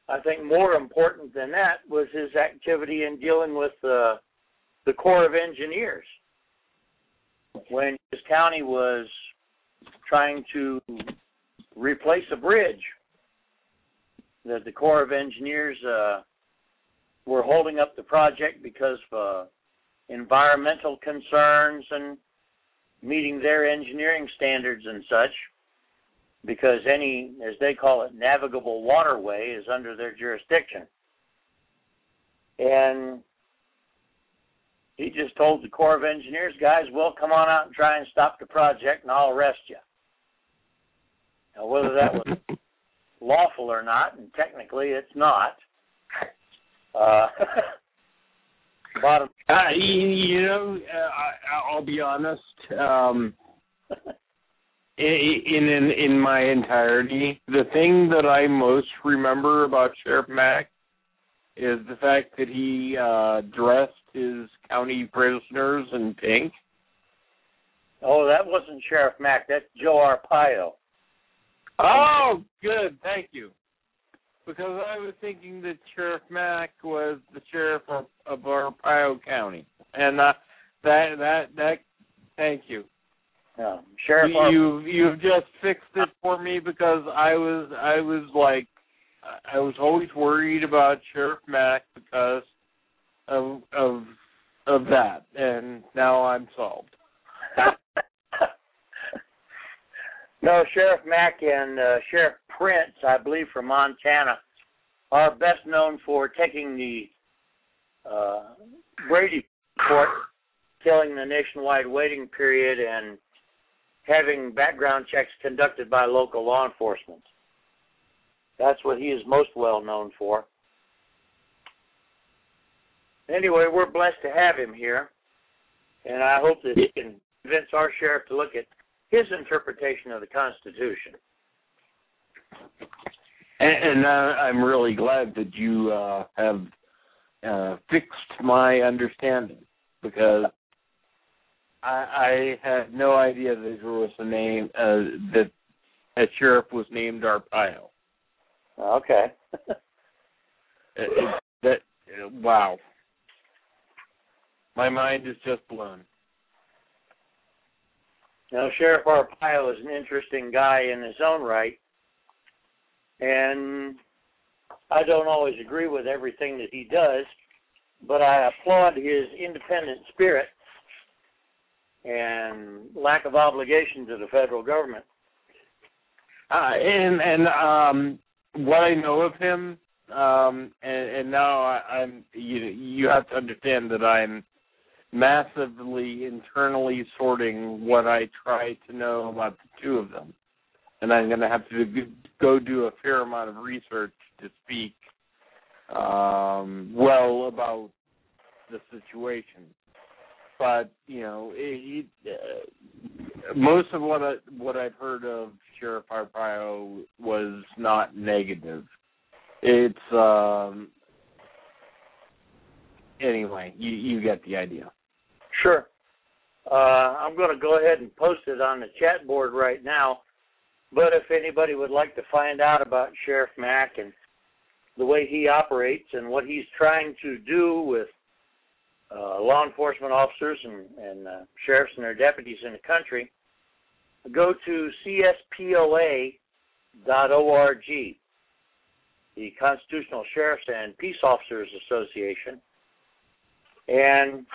I think more important than that was his activity in dealing with uh, the Corps of Engineers when his county was trying to replace a bridge that the Corps of Engineers uh, were holding up the project because of uh, environmental concerns and meeting their engineering standards and such because any, as they call it, navigable waterway is under their jurisdiction. And he just told the Corps of Engineers guys, well, come on out and try and stop the project and I'll arrest you. Now, whether that was lawful or not, and technically it's not, uh, *laughs* bottom uh, you, you know, uh, I, I'll be honest. Um, in, in in my entirety, the thing that I most remember about Sheriff Mack is the fact that he uh dressed his county prisoners in pink Oh, that wasn't Sheriff Mack. That's Joe Arpaio. Oh, good. Thank you. Because I was thinking that Sheriff Mack was the sheriff of, of Arpaio County, and uh, that that that. Thank you. No, Sheriff. you Ar- you you've just fixed it for me because I was I was like I was always worried about Sheriff Mack because of of of that, and now I'm solved. *laughs* no, Sheriff Mack and uh, Sheriff Printz, I believe, from Montana, are best known for taking the uh, Brady court, killing the nationwide waiting period, and having background checks conducted by local law enforcement. That's what he is most well known for. Anyway, we're blessed to have him here, and I hope that he can convince our sheriff to look at his interpretation of the Constitution. And, and uh, I'm really glad that you uh, have uh, fixed my understanding because I, I had no idea that there was a name uh, that a sheriff was named Arpaio. Okay. *laughs* It- it- that uh, wow, my mind is just blown. Now, Sheriff Arpaio is an interesting guy in his own right, and I don't always agree with everything that he does, but I applaud his independent spirit and lack of obligation to the federal government. Uh, and and um, what I know of him, um, and, and now I, I'm you you have to understand that I'm massively internally sorting what I try to know about the two of them, and I'm going to have to go do a fair amount of research to speak um, well about the situation. But you know, it, it, uh, most of what I what I've heard of Sheriff Arpaio was not negative. It's um anyway, you you get the idea. Sure. Uh, I'm going to go ahead and post it on the chat board right now. But if anybody would like to find out about Sheriff Mack and the way he operates and what he's trying to do with uh, law enforcement officers and, and uh, sheriffs and their deputies in the country, go to cspoa.org, the Constitutional Sheriffs and Peace Officers Association, and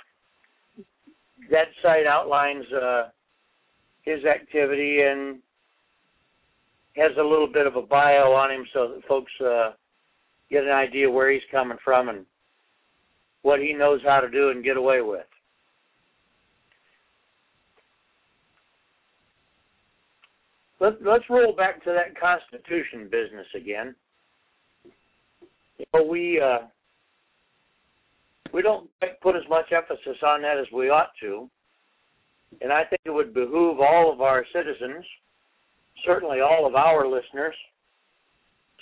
that site outlines uh, his activity and has a little bit of a bio on him so that folks uh, get an idea where he's coming from and what he knows how to do and get away with. Let, let's roll back to that Constitution business again. You know, we uh, we don't put as much emphasis on that as we ought to, and I think it would behoove all of our citizens, certainly all of our listeners,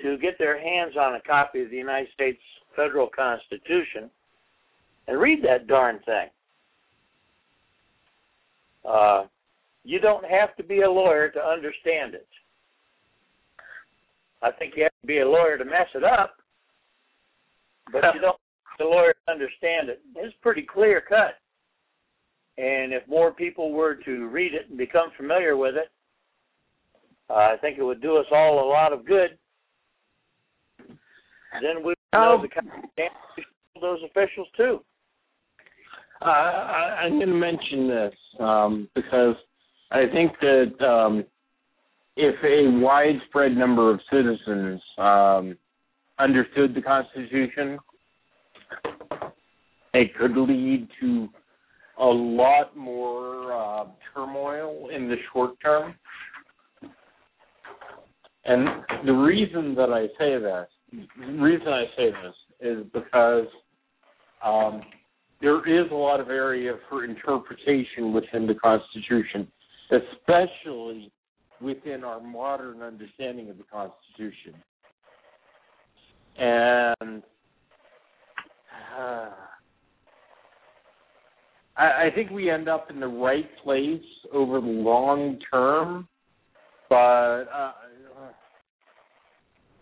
to get their hands on a copy of the United States federal Constitution and read that darn thing. Uh, you don't have to be a lawyer to understand it. I think you have to be a lawyer to mess it up, but you don't the lawyer to understand it. It's pretty clear cut. And if more people were to read it and become familiar with it, uh, I think it would do us all a lot of good. Then we would know Oh. the kind of damage those officials too. Uh, I, I'm going to mention this um, because I think that um, if a widespread number of citizens um, understood the Constitution, it could lead to a lot more uh, turmoil in the short term. And the reason that I say this, the reason I say this is because um, there is a lot of area for interpretation within the Constitution, especially within our modern understanding of the Constitution. And uh, I, I think we end up in the right place over the long term, but uh,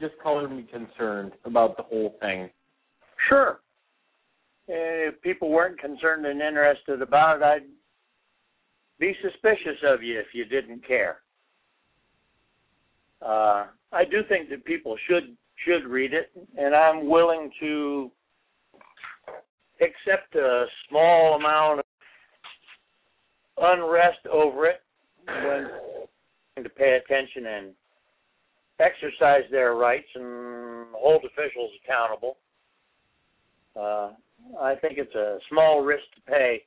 just color me concerned about the whole thing. Sure. If people weren't concerned and interested about it, I'd be suspicious of you if you didn't care. Uh, I do think that people should should read it, and I'm willing to accept a small amount of unrest over it when to pay attention and exercise their rights and hold officials accountable. Uh, I think it's a small risk to pay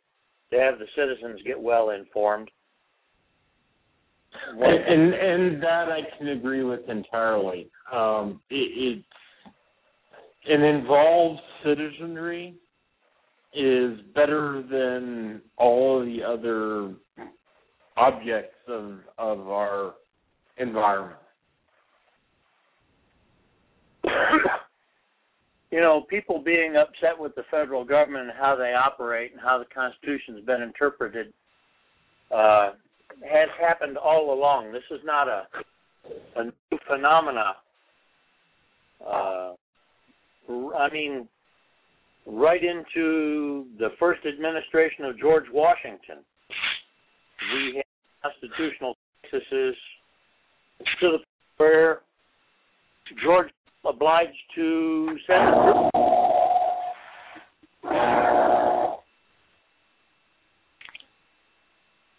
to have the citizens get well informed. And, and and that I can agree with entirely. Um, it, it an involved citizenry is better than all of the other objects of of our environment. *coughs* you know, people being upset with the federal government and how they operate and how the Constitution's been interpreted uh, has happened all along. This is not a a new phenomena. Uh, I mean, right into the first administration of George Washington, we had constitutional crises to the where George obliged to send a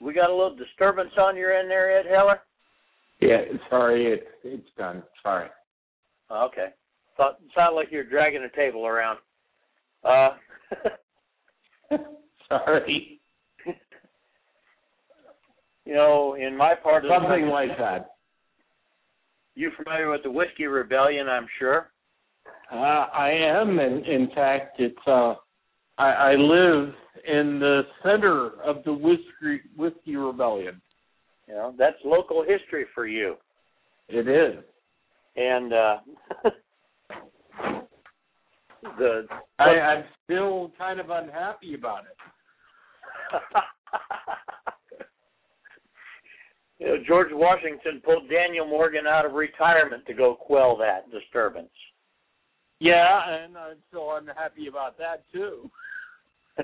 We got a little disturbance on your end there, Ed Heller. Yeah, sorry, it's it's done. Sorry. Okay. Thought sounded like you're dragging a table around. Uh, *laughs* sorry. *laughs* you know, in my part of something the, like that. You familiar with the Whiskey Rebellion? I'm sure. Uh, I am, and in fact, it's uh, I, I live in the center of the whiskey whiskey rebellion. You know, that's local history for you. It is. And uh *laughs* the I, I'm still kind of unhappy about it. *laughs* you know, George Washington pulled Daniel Morgan out of retirement to go quell that disturbance. Yeah, and so I'm still unhappy about that too. *laughs*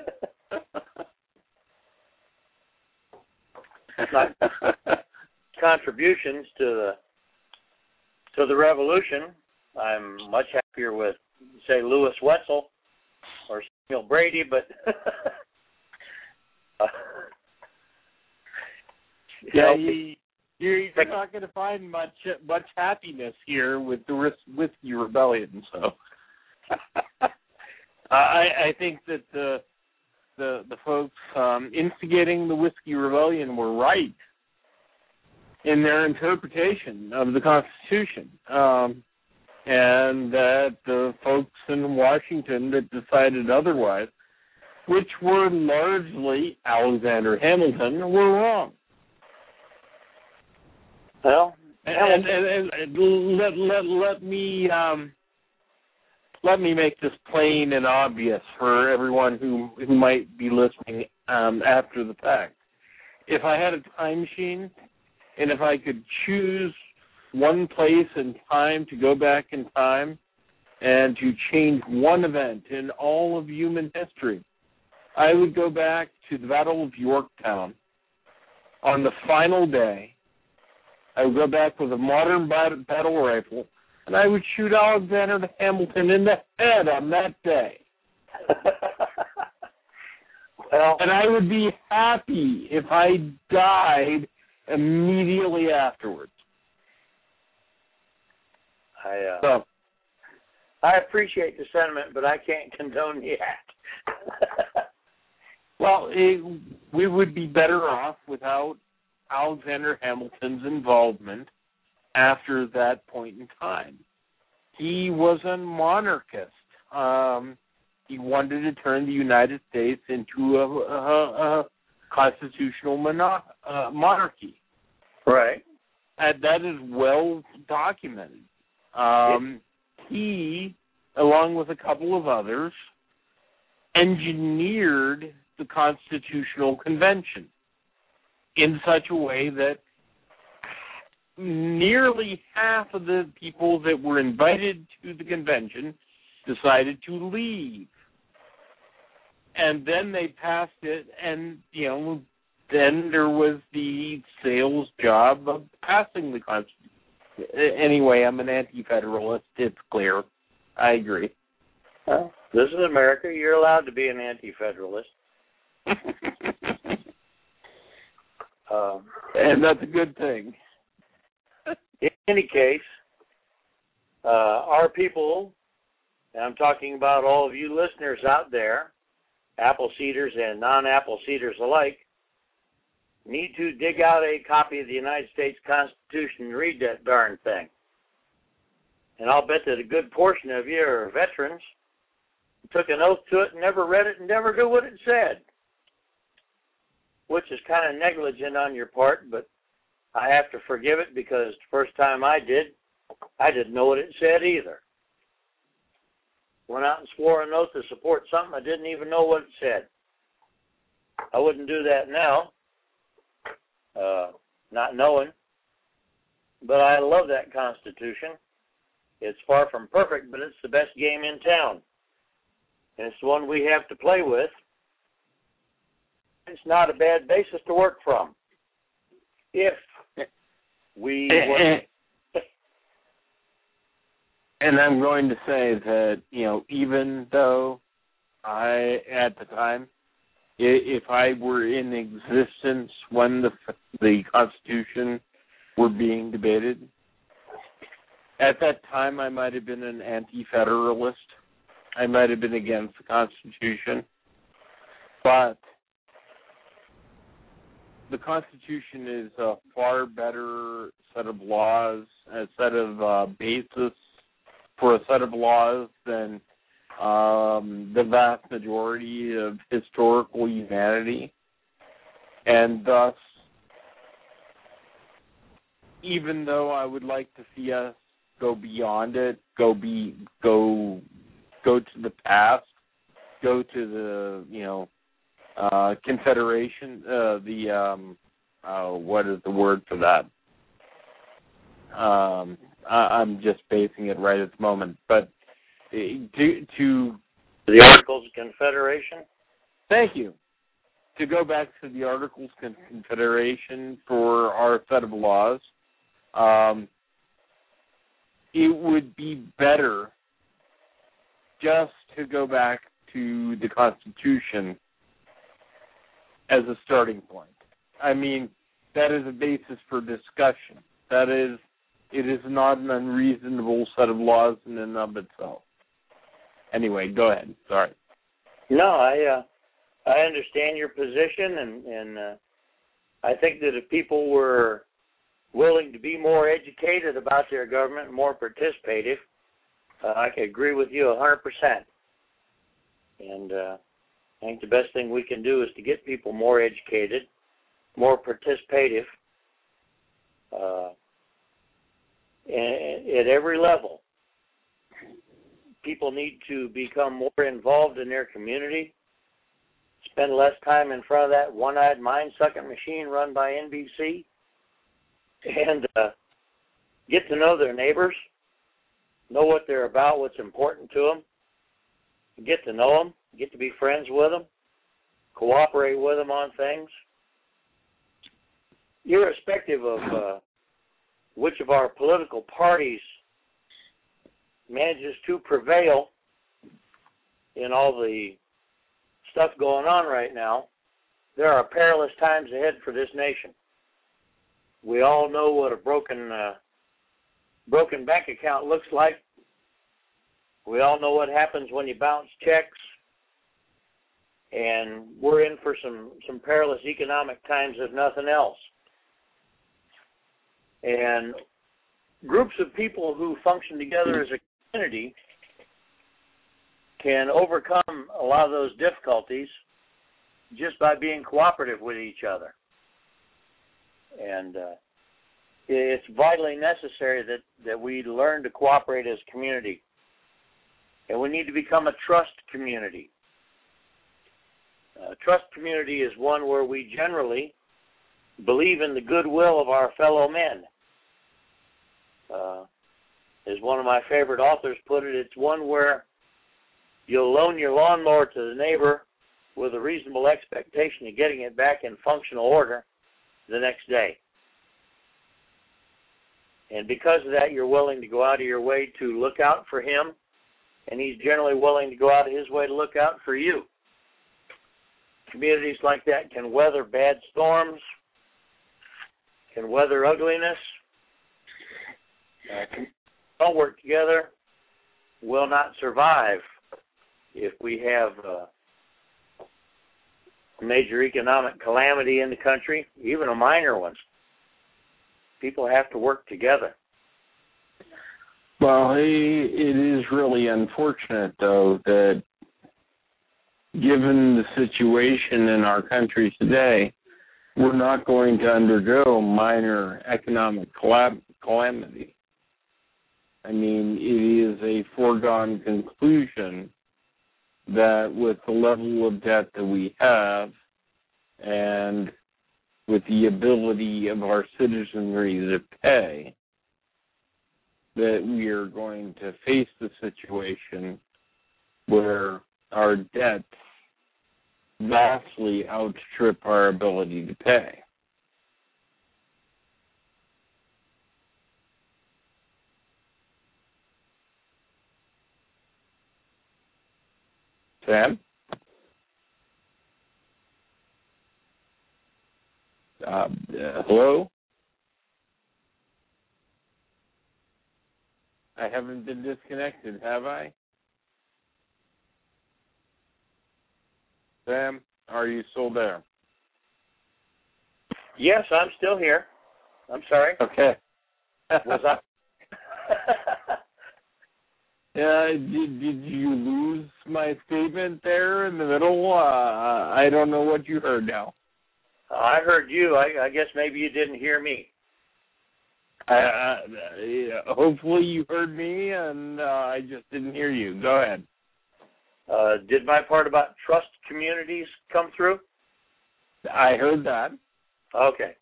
contributions to the to the revolution. I'm much happier with say Lewis Wetzel or Samuel Brady, but uh, *laughs* *laughs* yeah, you, you're, you're not going to find much much happiness here with the whiskey rebellion. So *laughs* I I think that the the the folks um, instigating the whiskey rebellion were right in their interpretation of the Constitution, um, and that the folks in Washington that decided otherwise, which were largely Alexander Hamilton, were wrong. Well, and, and, and, and let let let me um, let me make this plain and obvious for everyone who who might be listening um, after the fact. If I had a time machine, and if I could choose one place and time to go back in time and to change one event in all of human history, I would go back to the Battle of Yorktown on the final day. I would go back with a modern battle rifle and I would shoot Alexander Hamilton in the head on that day. *laughs* well, and I would be happy if I died immediately afterwards. I uh, so, I appreciate the sentiment, but I can't *laughs* condone the act. *laughs* well, it, we would be better off without Alexander Hamilton's involvement after that point in time. He was a monarchist. Um, he wanted to turn the United States into a, a, a constitutional mono- uh, monarchy. Right. And that is well documented. Um, he, along with a couple of others, engineered the Constitutional Convention in such a way that nearly half of the people that were invited to the convention decided to leave. And then they passed it, and, you know, then there was the sales job of passing the Constitution. Anyway, I'm an anti federalist. It's clear. I agree. Well, this is America. You're allowed to be an anti federalist. *laughs* um, and that's a good thing. *laughs* in any case, uh, our people, and I'm talking about all of you listeners out there, apple seeders and non apple seeders alike, need to dig out a copy of the United States Constitution and read that darn thing. And I'll bet that a good portion of you are veterans, took an oath to it and never read it and never knew what it said. Which is kind of negligent on your part, but I have to forgive it because the first time I did, I didn't know what it said either. Went out and swore an oath to support something I didn't even know what it said. I wouldn't do that now, uh, not knowing. But I love that Constitution. It's far from perfect, but it's the best game in town. And it's the one we have to play with. It's not a bad basis to work from. If we and, *laughs* and I'm going to say that you know even though I at the time if I were in existence when the the Constitution were being debated at that time I might have been an anti-federalist I might have been against the Constitution but the Constitution is a far better set of laws, a set of uh, basis for a set of laws than um, the vast majority of historical humanity, and thus, even though I would like to see us go beyond it, go be go go to the past, go to the you know uh, confederation, uh, the um, uh, what is the word for that? Um, I, I'm just basing it right at the moment, but uh, to to the Articles of Confederation. Thank you. To go back to the Articles of Confederation for our set of laws, um, it would be better just to go back to the Constitution as a starting point. I mean, that is a basis for discussion. That is, it is not an unreasonable set of laws in and of itself. Anyway, go ahead. Sorry. No, I uh, I understand your position, and and uh, I think that if people were willing to be more educated about their government, more participative, uh, I could agree with you a hundred percent. And uh, I think the best thing we can do is to get people more educated, more participative, uh, at every level. People need to become more involved in their community, spend less time in front of that one-eyed mind-sucking machine run by NBC, and uh, get to know their neighbors, know what they're about, what's important to them, get to know them, get to be friends with them, cooperate with them on things, irrespective of uh, which of our political parties manages to prevail in all the stuff going on right now, there are perilous times ahead for this nation. We all know what a broken uh, broken bank account looks like. We all know what happens when you bounce checks and we're in for some some perilous economic times if nothing else. And groups of people who function together as a community can overcome a lot of those difficulties just by being cooperative with each other. And uh, it's vitally necessary that, that we learn to cooperate as a community. And we need to become a trust community Uh, trust community is one where we generally believe in the goodwill of our fellow men. Uh, as one of my favorite authors put it, it's one where you'll loan your lawnmower to the neighbor with a reasonable expectation of getting it back in functional order the next day. And because of that, you're willing to go out of your way to look out for him, and he's generally willing to go out of his way to look out for you. Communities like that can weather bad storms, can weather ugliness, uh, can all work together, will not survive if we have uh, a major economic calamity in the country, even a minor one. People have to work together. Well, it is really unfortunate, though, that given the situation in our country today, we're not going to undergo minor economic calamity. I mean, it is a foregone conclusion that with the level of debt that we have and with the ability of our citizenry to pay, that we are going to face the situation where our debts vastly outstrip our ability to pay. Sam? Uh, uh, hello? I haven't been disconnected, have I? Sam, are you still there? Yes, I'm still here. I'm sorry. Okay. Was I? *laughs* Uh, did did you lose my statement there in the middle? Uh, I don't know what you heard now. I heard you. I, I guess maybe you didn't hear me. Uh, hopefully you heard me, and uh, I just didn't hear you. Go ahead. Uh, did my part about trust communities come through? I heard that. Okay.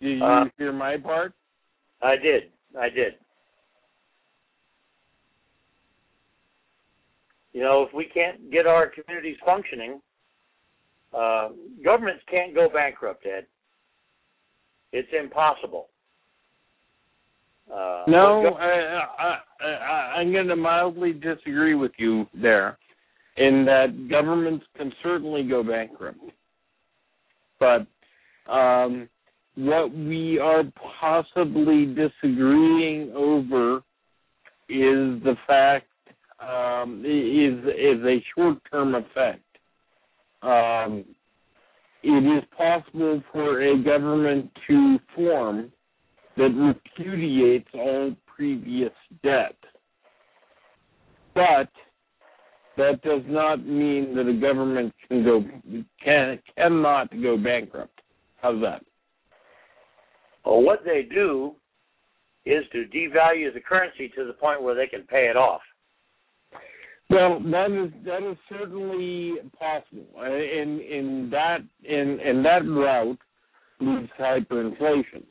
Did you Uh, hear my part? I did. I did. You know, if we can't get our communities functioning, uh, governments can't go bankrupt, Ed. It's impossible. Uh, No, I, I, I, I'm going to mildly disagree with you there, in that governments can certainly go bankrupt, but um, what we are possibly disagreeing over is the fact um, is is a short term effect. Um, it is possible for a government to form that repudiates all previous debt. But that does not mean that a government can go can cannot go bankrupt. How's that? well, what they do is to devalue the currency to the point where they can pay it off. Well, that is that is certainly possible. In in that in in that route leads to hyperinflation.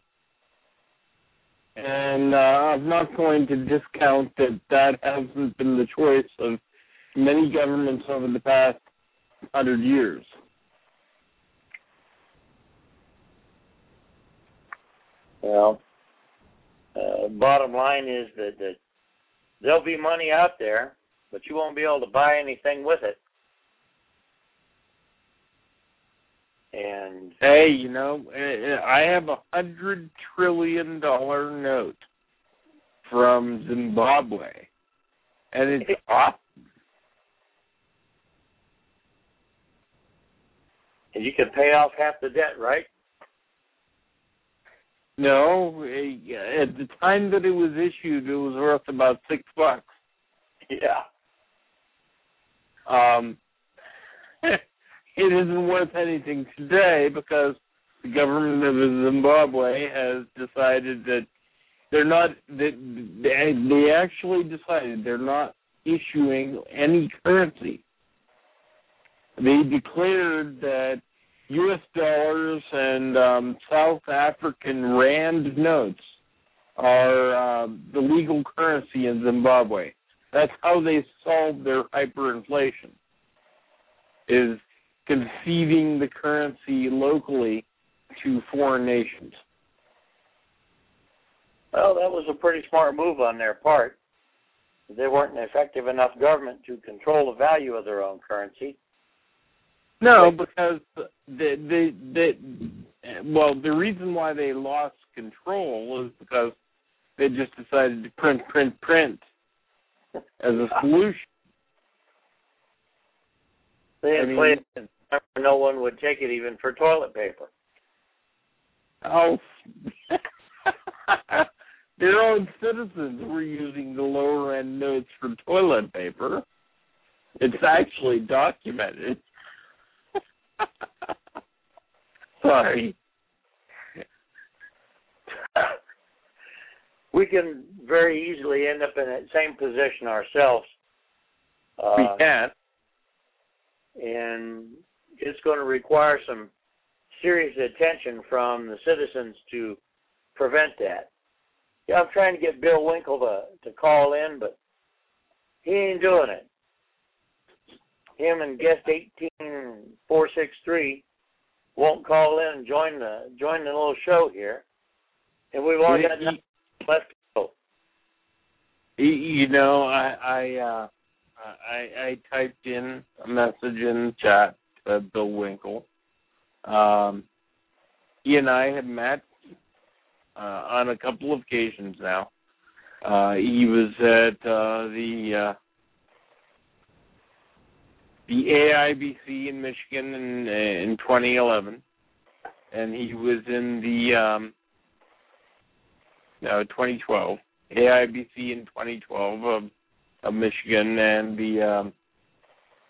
And uh, I'm not going to discount that that hasn't been the choice of many governments over the past hundred years. Well, uh, bottom line is that, that there'll be money out there, but you won't be able to buy anything with it. And Hey, you know, uh, I have a hundred trillion dollar note from Zimbabwe, and it's *laughs* awesome. and you can pay off half the debt, right? No, uh, at the time that it was issued, it was worth about six bucks. Yeah. Um, *laughs* it isn't worth anything today because the government of Zimbabwe has decided that they're not that they, they actually decided they're not issuing any currency. they declared that U.S. dollars and um, South African rand notes are uh, the legal currency in Zimbabwe. That's how they solved their hyperinflation. Is conceding the currency locally to foreign nations. Well, that was a pretty smart move on their part. They weren't an effective enough government to control the value of their own currency. No, because the the the well, the reason why they lost control is because they just decided to print, print, print as a solution. *laughs* They I mean, no one would take it even for toilet paper. Oh, *laughs* their own citizens were using the lower end notes for toilet paper. It's actually documented. *laughs* Sorry. *laughs* we can very easily end up in that same position ourselves. Uh, we can. And it's going to require some serious attention from the citizens to prevent that. Yeah, I'm trying to get Bill Winkle to to call in, but he ain't doing it. Him and guest eighteen four six three won't call in and join the join the little show here, and we've only got nothing left to go. You know, I I uh, I I typed in a message in chat to Bill Winkle. Um, he and I have met uh, on a couple of occasions now. Uh, he was at uh, the uh, the AIBC in Michigan in in 2011, and he was in the um, no 2012 AIBC in 2012 of of Michigan and the um,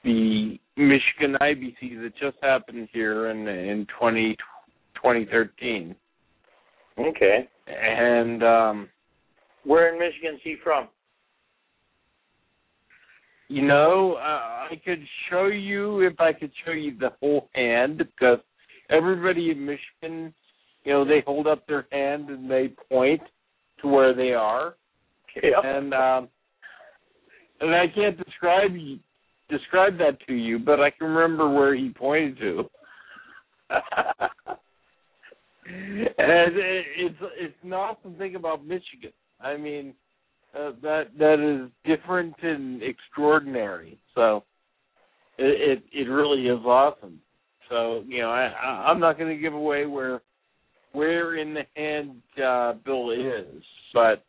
the Michigan IBC that just happened here in in 20, 2013. Okay. And um where in Michigan is he from? You know, uh, I could show you if I could show you the whole hand because everybody in Michigan, you know, they hold up their hand and they point to where they are. And um and I can't describe describe that to you, but I can remember where he pointed to. *laughs* and it, it's it's awesome thing about Michigan. I mean, uh, that that is different and extraordinary. So it it, it really is awesome. So you know, I, I I'm not going to give away where where in the hand uh, Bill is, but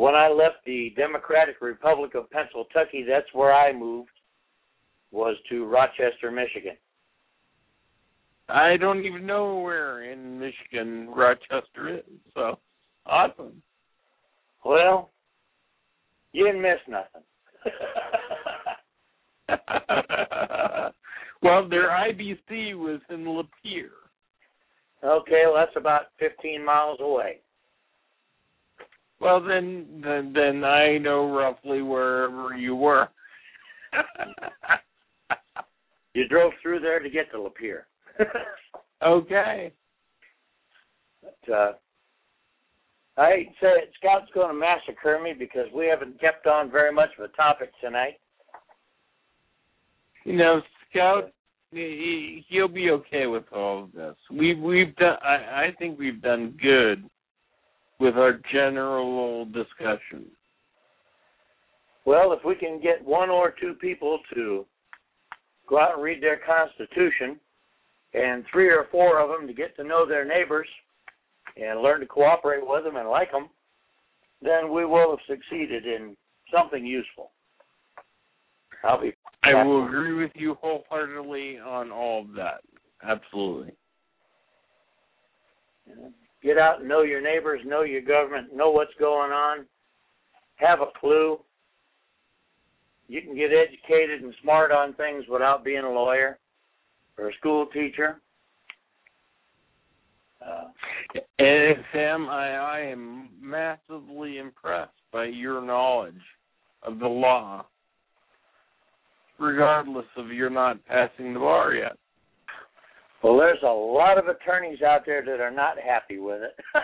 when I left the Democratic Republic of Pennsylvania, that's where I moved, was to Rochester, Michigan. I don't even know where in Michigan Rochester is. So awesome. Well, you didn't miss nothing. *laughs* well, their IBC was in Lapeer. Okay, well that's about 15 miles away. Well, then, then, then I know roughly wherever you were. *laughs* you drove through there to get to Lapeer. *laughs* okay. But, uh, I say it, Scout's going to massacre me because we haven't kept on very much of a topic tonight. You know, Scout, he, he'll be okay with all of this. We've we've done. I, I think we've done good with our general discussion. Well, if we can get one or two people to go out and read their Constitution, and three or four of them to get to know their neighbors and learn to cooperate with them and like them, then we will have succeeded in something useful. I'll be. I will agree with you wholeheartedly on all of that. Absolutely. Get out and know your neighbors, know your government, know what's going on, have a clue. You can get educated and smart on things without being a lawyer or a school teacher. Uh, and Sam, I, I am massively impressed by your knowledge of the law. regardless of you're not passing the bar yet. Well, there's a lot of attorneys out there that are not happy with it. *laughs*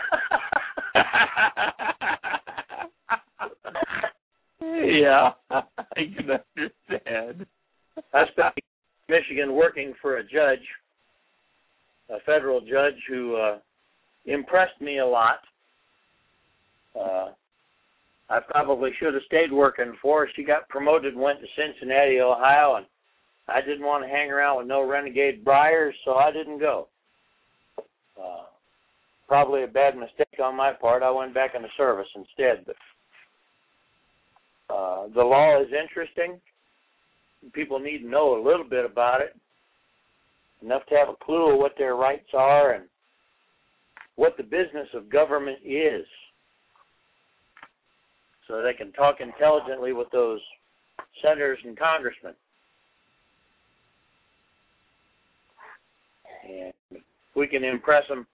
yeah, I can understand. I spent Michigan working for a judge, a federal judge who uh, impressed me a lot. Uh, I probably should have stayed working for her. She got promoted went to Cincinnati, Ohio, and I didn't want to hang around with no renegade briars, so I didn't go. Uh, probably a bad mistake on my part. I went back in the service instead. But uh, the law is interesting. People need to know a little bit about it, enough to have a clue of what their rights are and what the business of government is, so they can talk intelligently with those senators and congressmen. And we can impress them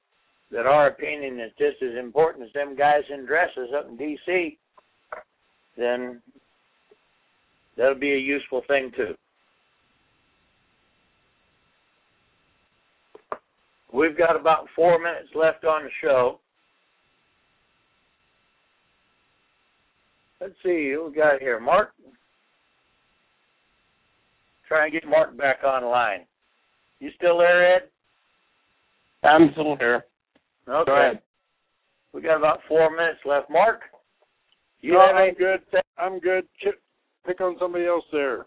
that our opinion is just as important as them guys in dresses up in D.C., then that'll be a useful thing too. We've got about four minutes left on the show. Let's see who we got here. Mark. Try and get Mark back online. You still there, Ed? I'm still here. Okay. Go ahead. We got about four minutes left. Mark, you no, have I'm good. I'm good. Pick on somebody else there.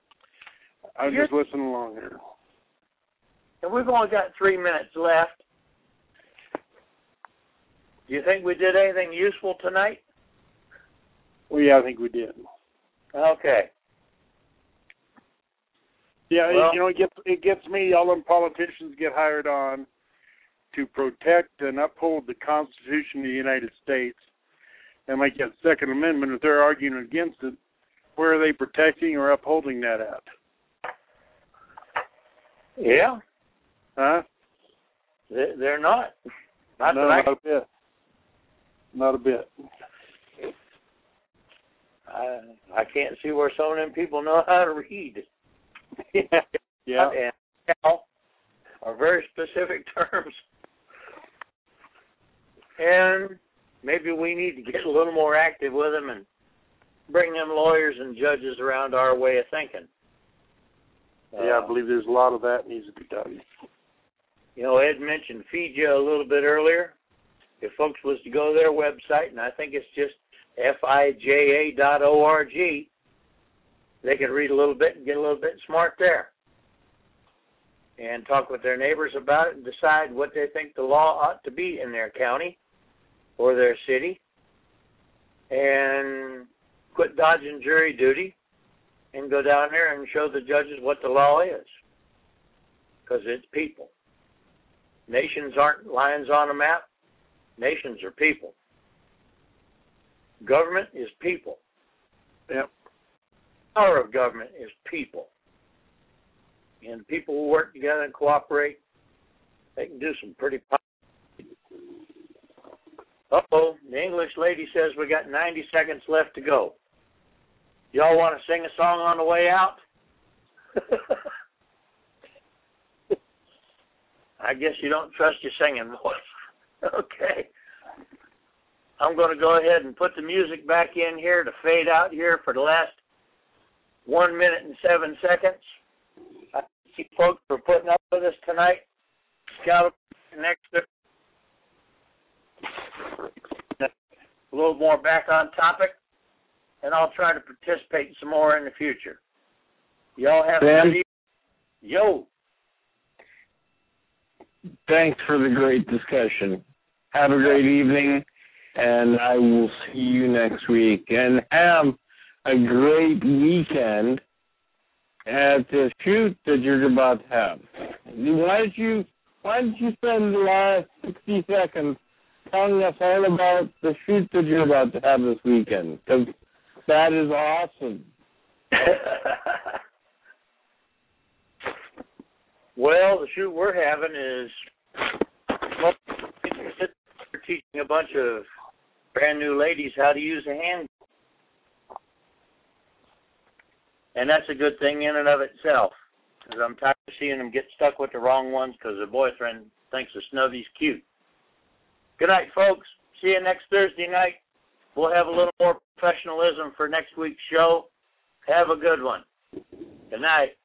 I'm You're- just listening along here. And we've only got three minutes left. Do you think we did anything useful tonight? Well, yeah, I think we did. Okay. Yeah, Well- you know, it gets it gets me. All them politicians get hired on to protect and uphold the Constitution of the United States, and like that Second Amendment, if they're arguing against it, where are they protecting or upholding that at? Yeah, Huh? they- they're not. Not no, not a bit. Not a bit. I, I can't see where some of them people know how to read. yeah. *laughs* Yeah. And are very specific *laughs* terms. And maybe we need to get a little more active with them and bring them lawyers and judges around our way of thinking. Yeah, I Uh, believe there's a lot of that needs to be done. You know, Ed mentioned FIJA a little bit earlier. If folks was to go to their website, and I think it's just fija dot org, they could read a little bit and get a little bit smart there. And talk with their neighbors about it and decide what they think the law ought to be in their county or their city. And quit dodging jury duty and go down there and show the judges what the law is. Because it's people. Nations aren't lines on a map. Nations are people. Government is people. Yep. Power of government is people. And people who work together and cooperate, they can do some pretty. Uh oh, the English lady says we got 90 seconds left to go. Y'all want to sing a song on the way out? *laughs* I guess you don't trust your singing voice. *laughs* okay. I'm going to go ahead and put the music back in here to fade out here for the last one minute and seven seconds. I thank you folks for putting up with us tonight. Scout next a little more back on topic, and I'll try to participate some more in the future. Y'all have a good evening. Yo. Thanks for the great discussion. Have a great evening, and I will see you next week. And have a great weekend at the shoot that you're about to have. Why don't you Why don't you spend the last sixty seconds telling us all about the shoot that you're about to have this weekend because that is awesome. *laughs* well, the shoot we're having is we're teaching a bunch of brand new ladies how to use a hand. And that's a good thing in and of itself because I'm tired of seeing them get stuck with the wrong ones because their boyfriend thinks the snubby's cute. Good night, folks. See you next Thursday night. We'll have a little more professionalism for next week's show. Have a good one. Good night.